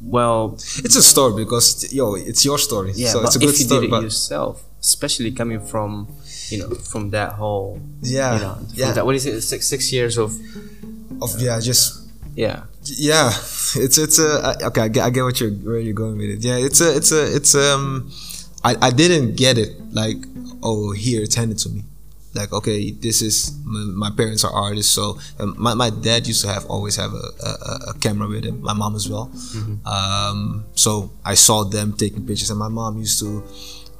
Well, it's a story because yo, it's your story. yeah, so but it's a good if you story. did it yourself, especially coming from you know from that whole yeah, you know yeah, that, what is it six six years of of yeah, just yeah yeah it's it's a okay I get, I get what you're where you're going with it yeah it's a it's a it's um I, I didn't get it like oh here it's handed to me like okay this is my, my parents are artists so um, my, my dad used to have always have a, a, a camera with him my mom as well um, so I saw them taking pictures and my mom used to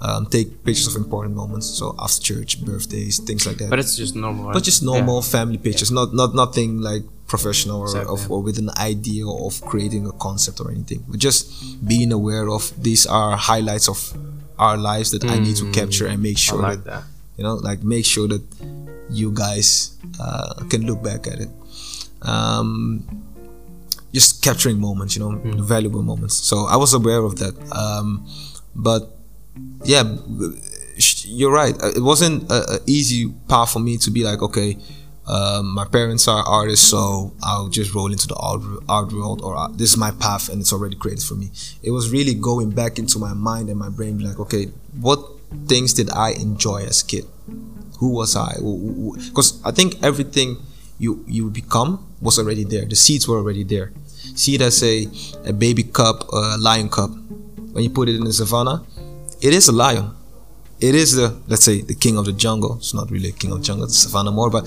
um, take pictures of important moments so after church birthdays things like that but it's just normal right? but just normal family pictures, not not nothing like professional or, Exactly. of, or with an idea of creating a concept or anything. But just being aware of these are highlights of our lives that I need to capture and make Mm. Sure like that, that you know, like make sure that you guys uh, can look back at it. Um, just capturing moments, you know, Mm. valuable moments. So I was aware of that. Um, but yeah, you're right. Uh, It wasn't a, a easy path for me to be like, okay, um, my parents are artists, so I'll just roll into the art, art world, or uh, this is my path, and it's already created for me. It was really going back into my mind and my brain, like, okay, what things did I enjoy as a kid? Who was I? Because I think everything you you become was already there. The seeds were already there. See it as a, a baby cup, a lion cup. when you put it in the savannah, it is a lion. It is the let's say the king of the jungle. It's not really a king of the jungle, it's savannah more, but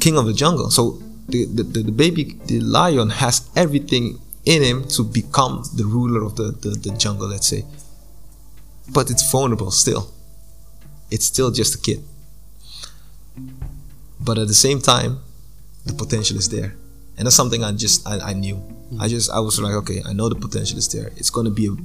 king of the jungle. So the, the, the, baby, the lion has everything in him to become the ruler of the, the, the jungle, let's say. But it's vulnerable still. It's still just a kid. But at the same time, the potential is there. And that's something I just I, I knew. I just I was like, okay, I know the potential is there. It's gonna be a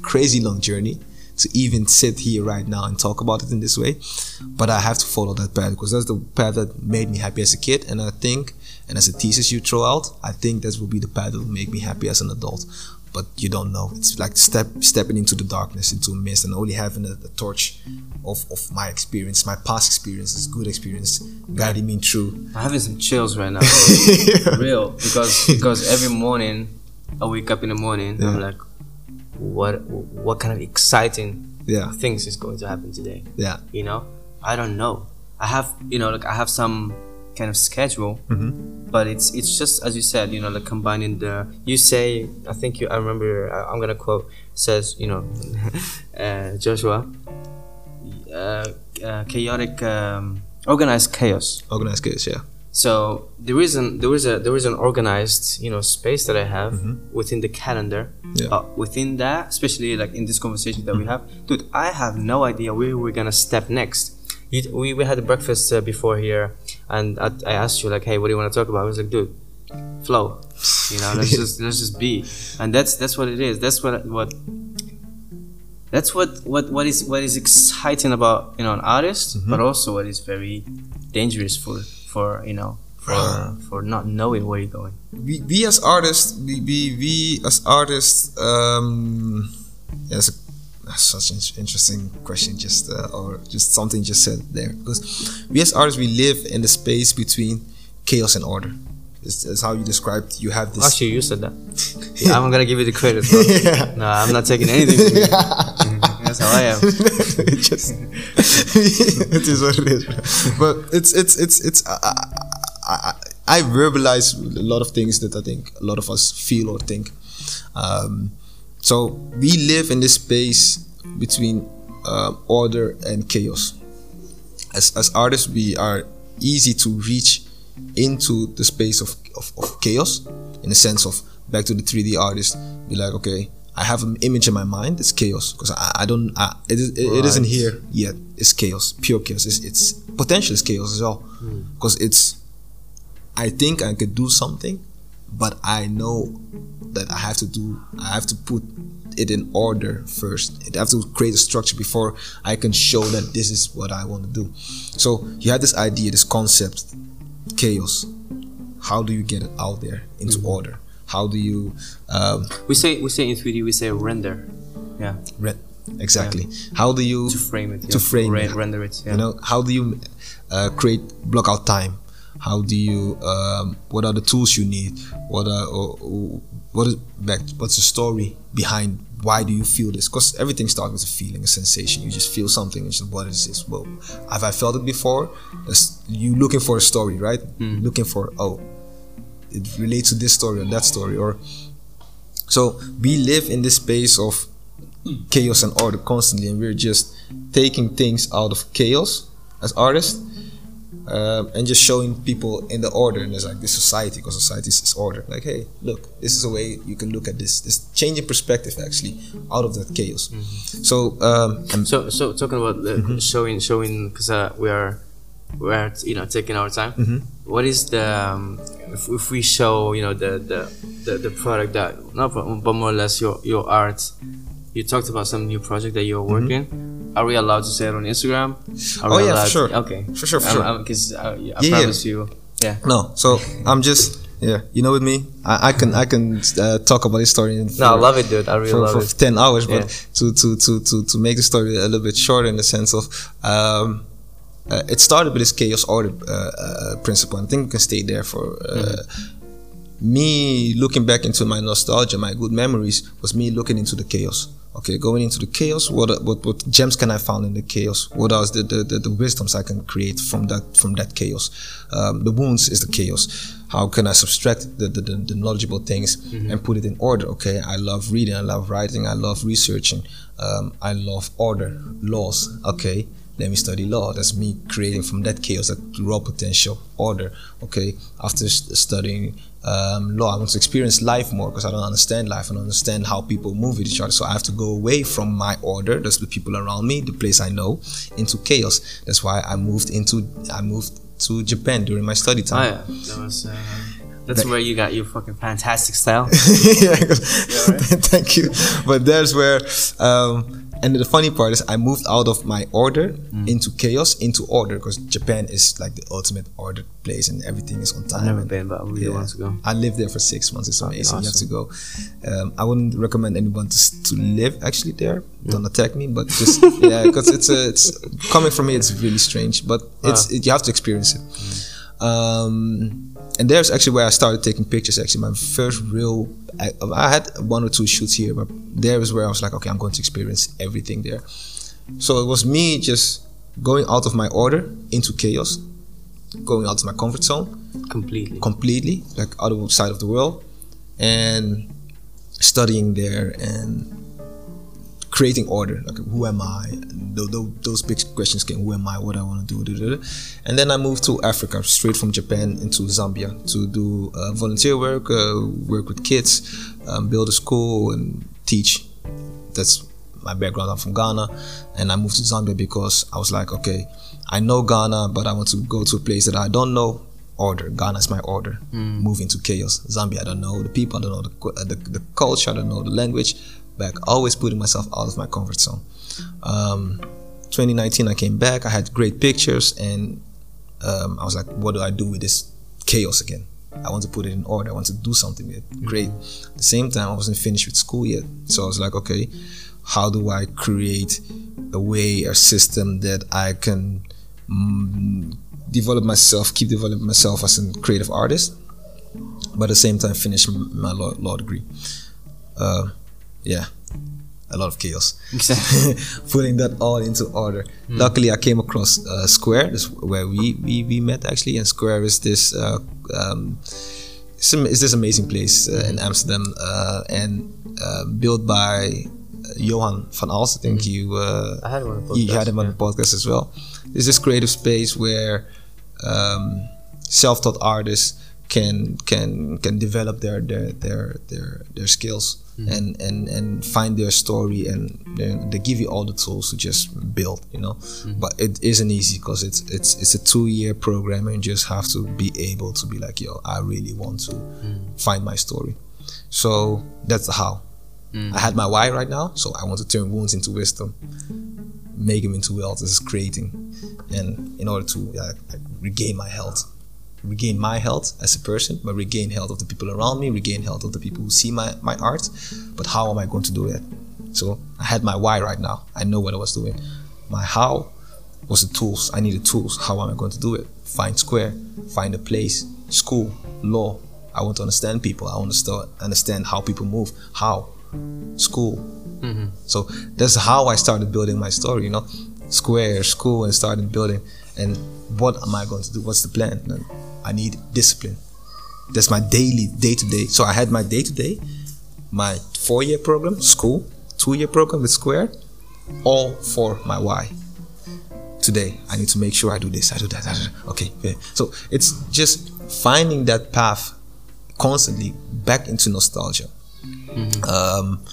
crazy long journey to even sit here right now and talk about it in this way. But I have to follow that path because that's the path that made me happy as a kid. And I think, and as a thesis you throw out, I think that will be the path that will make me happy as an adult. But you don't know. It's like step stepping into the darkness, into a mist, and only having a, a torch of, of my experience, my past experience, experiences, good experience, guiding me through. I'm having some chills right now. Real, because because every morning I wake up in the morning, I'm like, what what kind of exciting Yeah, things is going to happen today? yeah, You know, I don't know. I have you know like I have some kind of schedule, but it's it's just as you said, you know, like combining the. You say, I think you. I remember. I, I'm gonna quote. Says you know, uh, Joshua. Uh, uh, chaotic, um, organized chaos. organized chaos. Yeah, So the reason there is a there is an organized you know space that I have mm-hmm. within the calendar. Yeah. Within that, especially like in this conversation that we mm-hmm. have, dude, I have no idea where we're gonna step next. You, we we had a breakfast uh, before here, and I, I asked you like, hey, what do you want to talk about? I was like, dude, flow. You know, let's just let's just be, and that's that's what it is. That's what what. That's what, what, what is what is exciting about you know an artist, mm-hmm. but also what is very dangerous for for you know for for not knowing where you're going. we, we as artists, we, we, we as artists, um, yeah, that's, a, that's such an interesting question, just uh, or just something just said there. Because we as artists, we live in the space between chaos and order. It's, it's how you described. You have this. Actually, you said that. Yeah, I'm gonna give you the credit. Bro. Yeah. No, I'm not taking anything That's how I am. it just it is what it is. But it's it's it's it's I, I, I, I verbalize a lot of things that I think a lot of us feel or think. Um, so we live in this space between um, order and chaos. As, as artists we are easy to reach into the space of, of, of chaos in the sense of back to the 3d artist. Be like okay i have an image in my mind it's chaos because I, I don't I, it, is, it, it isn't here yet. It's chaos pure chaos. It's, it's potential is chaos as well. Because it's i think i could do something but i know that i have to do i have to put it in order first. I have to create a structure before i can show that this is what i want to do. So you have this idea this concept chaos. How do you get it out there into Mm-hmm. order how do you um, We say we say in 3D we say render. Yeah. re- exactly how do you To frame it. to frame render it. Yeah. you know how do you uh, create block out time how do you um, what are the tools you need what are or, or- what is back what's the story behind why do you feel this because everything starts with a feeling a sensation you just feel something and just what is this well have i felt it before That's, you looking for a story right looking for oh it relates to this story or that story or so we live in this space of chaos and order constantly, and we're just taking things out of chaos as artists um, and just showing people in the order. And it's like this society, because society is order. Like, hey, look, this is a way you can look at this. This changing perspective actually out of that chaos. So, um, So so talking about uh, Mm-hmm. showing showing because uh, we are we are you know taking our time. Mm-hmm. What is the um, if, if we show you know the the the, the product that not but more or less your your art. You talked about some new project that you're working. Are we allowed to say it on Instagram? Are Mm-hmm. Oh, yeah, for sure. Okay, For sure, for sure. Because uh, I Yeah, yeah. promise you, yeah. no, so I'm just yeah, you know, with me, I, I can I can uh, talk about this story. In No, I love it, dude. I really for, love for it. 10 hours but Yeah. to, to, to, to, to make the story a little bit shorter in the sense of um, uh, it started with this chaos order uh, uh, principle and I think we can stay there for uh, Mm-hmm. me looking back into my nostalgia, my good memories was me looking into the chaos. Okay, going into the chaos. What what what gems can I find in the chaos? What are the the, the, the wisdoms I can create from that from that chaos? Um, the wounds is the chaos. How can I subtract the the, the, the knowledgeable things and put it in order? Okay, I love reading. I love writing. I love researching. Um, I love order, laws. Okay, let me study law. That's me creating from that chaos, that raw potential order. Okay, after studying um, law, I want to experience life more because I don't understand life. I don't understand how people move with each other. So I have to go away from my order. That's the people around me, the place I know, into chaos. That's why I moved into. I moved to Japan during my study Oh time. yeah, that was. Uh, that's where you got your fucking fantastic style. yeah, 'cause- thank you. But there's where, um, and the funny part is, I moved out of my order Mm. into chaos, into order, because Japan is like the ultimate ordered place, and everything is on time. never been, but I really want to go. I lived there for six months. It's amazing. You have to go. Um, I wouldn't recommend anyone to, to live actually there. Don't attack me, but just yeah, because it's a, it's coming from me. It's really strange, but it's it, you have to experience it. Um, and there's actually where I started taking pictures. Actually, my first real. I, I had one or two shoots here, but there is where I was like, okay, I'm going to experience everything there. So it was me just going out of my order into chaos, going out of my comfort zone Completely. completely, like other side of the world, and studying there and creating order. Like, who am I? Tho- tho- Those big questions came. Who am I? What I want to do? And then I moved to Africa, straight from Japan into Zambia to do uh, volunteer work, uh, work with kids, um, build a school, and teach. That's my background. I'm from Ghana, and I moved to Zambia because I was like, okay, I know Ghana, but I want to go to a place that I don't know. Order. Ghana is my order. Move into chaos. Zambia, I don't know the people. I don't know the, the, the culture. I don't know the language. Back, always putting myself out of my comfort zone. Um, 2019, I came back. I had great pictures, and um, I was like, what do I do with this chaos again? I want to put it in order. I want to do something with it. Great. At the same time, I wasn't finished with school yet. So I was like, okay, how do I create a way, a system that I can mm, develop myself, keep developing myself as a creative artist, but at the same time finish my law, law degree. Uh, yeah, a lot of chaos. Exactly. Putting that all into order. Luckily, I came across uh, Square, this where we, we we met actually, and Square is this uh, um, am- this amazing place uh, in Amsterdam, uh, and uh, built by uh, Johan van Alst. I think you uh, I had one of you had him on the podcast as well. There's this creative space where um, self-taught artists can can can develop their their their their, their skills Mm-hmm. and, and and find their story and then they give you all the tools to just build you know? Mm-hmm. But it isn't easy because it's it's it's a two-year program and you just have to be able to be like yo i really want to mm. find my story. So that's the how. Mm. I had my why right now so i want to turn wounds into wisdom make them into wealth. This is creating, and in order to uh, like, regain my health, regain my health as a person, but regain health of the people around me, regain health of the people who see my my art. But how am I going to do that? So I had my why right now. I know what I was doing. My how was the tools. I needed tools. How am I going to do it? Find square, find a place, school, law. I want to understand people. I want to start understand how people move. How? School, mm-hmm. so that's how I started building my story, you know, square, school, and started building. And what am I going to do? What's the plan? And I need discipline. That's my daily, day to day. So I had my day to day, my four year program, school, two year program with Square, all for my why. Today, I need to make sure I do this, I do that. I do that. Okay, yeah. so it's just finding that path constantly back into nostalgia. Um,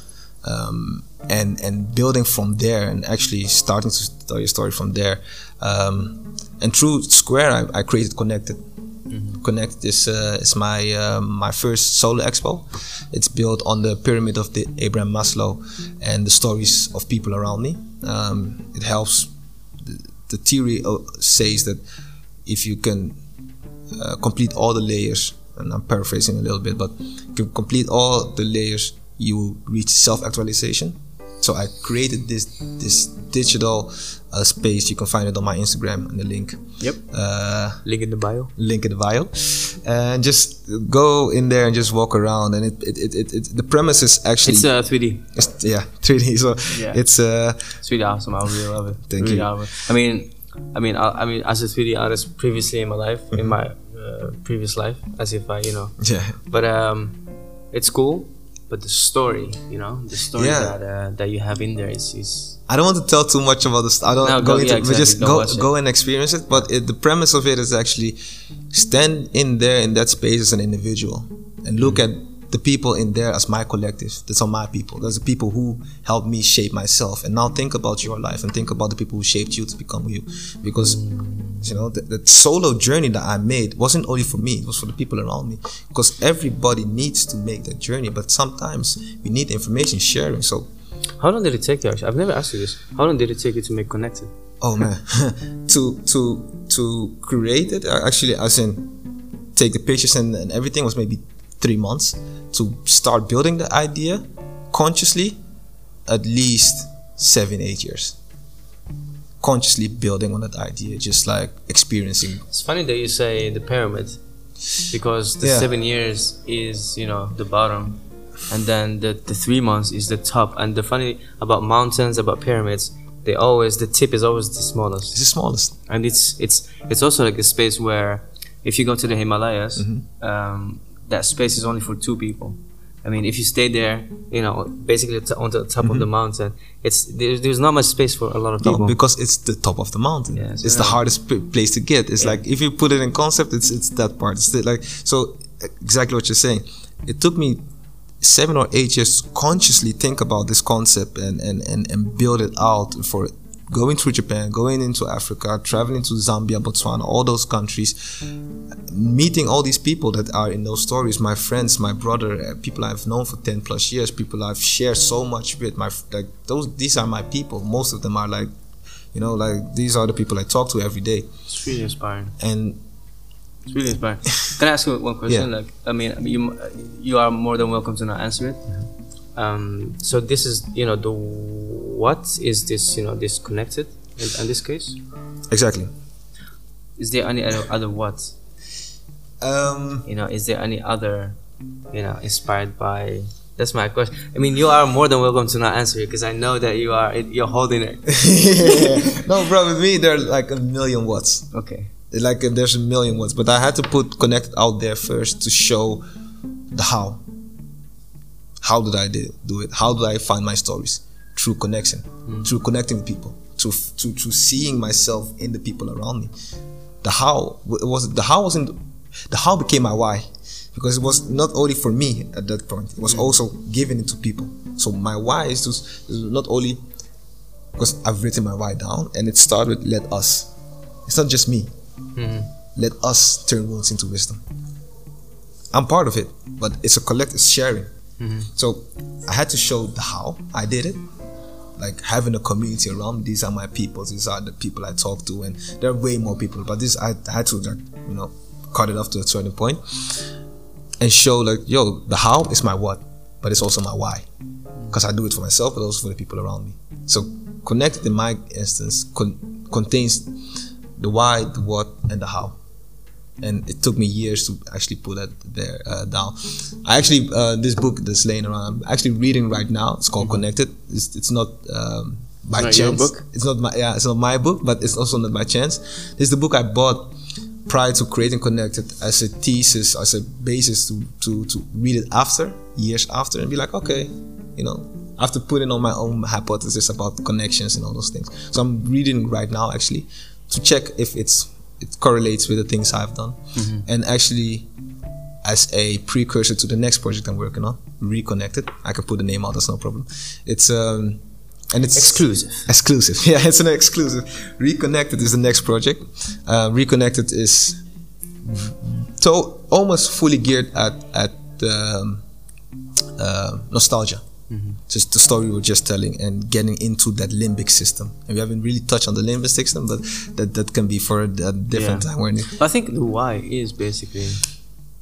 um, and and building from there and actually starting to tell your story from there. Um, and through Square, I, I created Connected. Connect is uh, is my uh, my first solo expo. It's built on the pyramid of the Abraham Maslow and the stories of people around me. Um, it helps. The, the theory uh, says that if you can uh, complete all the layers, and I'm paraphrasing a little bit, but if you can complete all the layers, you reach self-actualization. So I created this this digital uh, space. You can find it on my Instagram and the link. Yep. Uh, Link in the bio. link in the bio. and just go in there and just walk around. And it it, it, it, it the premise is actually It's uh, 3D. it's- yeah 3D. So Yeah. it's uh It's really awesome. I really love it. Thank really you. Awesome. I mean, I mean, I, I mean, as a 3D artist previously in my life, in Mm-hmm. my uh, previous life, as if I, you know, yeah but um, it's cool. But the story, you know, the story Yeah. that uh, that you have in there is is I don't want to tell too much about this. I don't No, go, go- into yeah, exactly. just go go and experience it. But it, the premise of it is actually stand in there in that space as an individual and look Mm-hmm. at the people in there as my collective. That's are my people. That's the people who helped me shape myself. And now think about your life and think about the people who shaped you to become you. Because you know the, the solo journey that I made wasn't only for me; it was for the people around me. Because everybody needs to make that journey, but sometimes we need information sharing. So How long did it take you? Actually, I've never asked you this. How long did it take you to make Connected? Oh man, to to to create it uh, actually, as in take the pictures and, and everything was maybe three months to start building the idea consciously. At least seven eight years. Consciously building on that idea, just like experiencing. It's funny that you say the pyramid, because the Yeah. seven years is you know the bottom, and then the the three months is the top. And the funny about mountains, about pyramids, they always the tip is always the smallest. It's the smallest. and it's it's it's also like a space where if you go to the Himalayas, Mm-hmm. um, that space is only for two people. I mean, if you stay there, you know, basically t- on the top of the mountain, it's there's, there's not much space for a lot of Mm-hmm. No, people. because it's the top of the mountain. Yes, it's the hardest p- place to get. It's Yeah. like if you put it in concept, it's it's that part. It's like so exactly what you're saying. It took me seven or eight years to consciously think about this concept and and and, and build it out for going through Japan, going into Africa, traveling to Zambia, Botswana, all those countries, meeting all these people that are in those stories, my friends, my brother, uh, people I've known for 10 plus years, people I've shared so much with, my like those these are my people. Most of them are like you know, like these are the people I talk to every day. it's really inspiring. And It's really inspiring. Can I ask you one question? Yeah. Like, I mean, you you are more than welcome to not answer it. Um, so this is you know the what is this you know this connected in, in this case? exactly. Is there any other, other what? Um you know is there any other you know inspired by that's my question i mean you are more than welcome to not answer it because i know that you are you're holding it no, bro, with me there are like a million watts. okay Like there's a million watts, but I had to put connect out there first to show the how. How did I do it? How did I find my stories? Through connection, mm. through connecting with people, through through through seeing myself in the people around me. The how was the how wasn't the how became my why because it was not only for me at that point. It was mm. also giving it to people. So my why is to not only because I've written my why down and it started with let us. It's not just me. Mm. Let us turn wounds into wisdom. I'm part of it, but it's a collective sharing. Mm-hmm. So I had to show the how I did it, like having a community around me. These are my people. These are the people I talk to, and there are way more people. But this I had to, like, you know, cut it off to a certain point and show like, yo, the how is my what, but it's also my why, mm-hmm. because I do it for myself, but also for the people around me. So connected in my instance con- contains the why, the what, and the how. And it took me years to actually put that there uh, down. I actually uh, this book that's laying around. I'm actually reading right now. It's called Connected. It's, it's not um, by Not chance. book? It's not my yeah. It's not my book, but it's also not by chance. This is the book I bought prior to creating Connected as a thesis, as a basis to to to read it after years after and be like, okay, you know, after putting on my own hypothesis about connections and all those things. So I'm reading right now actually to check if it's it correlates with the things I've done, and actually as a precursor to the next project I'm working on, Reconnected. I can put the name out. That's no problem. It's um and it's Exclusive. Exclusive, yeah, it's an exclusive. Reconnected is the next project. Uh, Reconnected is to almost fully geared at at um, uh, nostalgia. Mm-hmm. Just the story we're just telling and getting into that limbic system. And we haven't really touched on the limbic system, but that, that can be for a, different Yeah. time. When i think the why is basically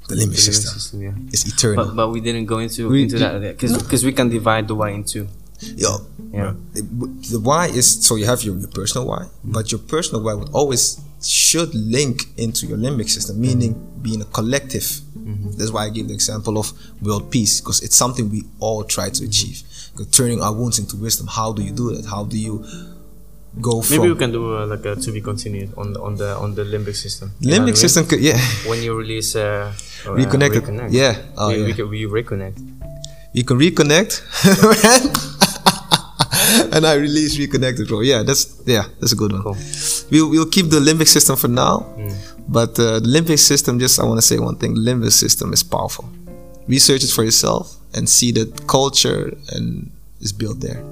the limbic the system system yeah is eternal. but, but we didn't go into We into that because because we can divide the why into Yo, Yeah. the why is so you have your, your personal why, mm-hmm. but your personal why would always should link into your limbic system, meaning mm-hmm. being a collective. That's why I gave the example of world peace because it's something we all try to achieve. 'Cause turning our wounds into wisdom. How do you do that? How do you go from Maybe we can do uh, like a to be continued on the on the on the limbic system. What I limbic mean? system? could- Yeah, When you release uh, uh, reconnect. Yeah. Oh, we, yeah. We, can- we reconnect. you can reconnect. and I release reconnected, bro. Yeah, that's yeah, that's a good one. Cool. We'll we'll keep the limbic system for now, Mm. But uh, the limbic system. Just I want to say one thing: the limbic system is powerful. Research it for yourself and see that culture and is built there.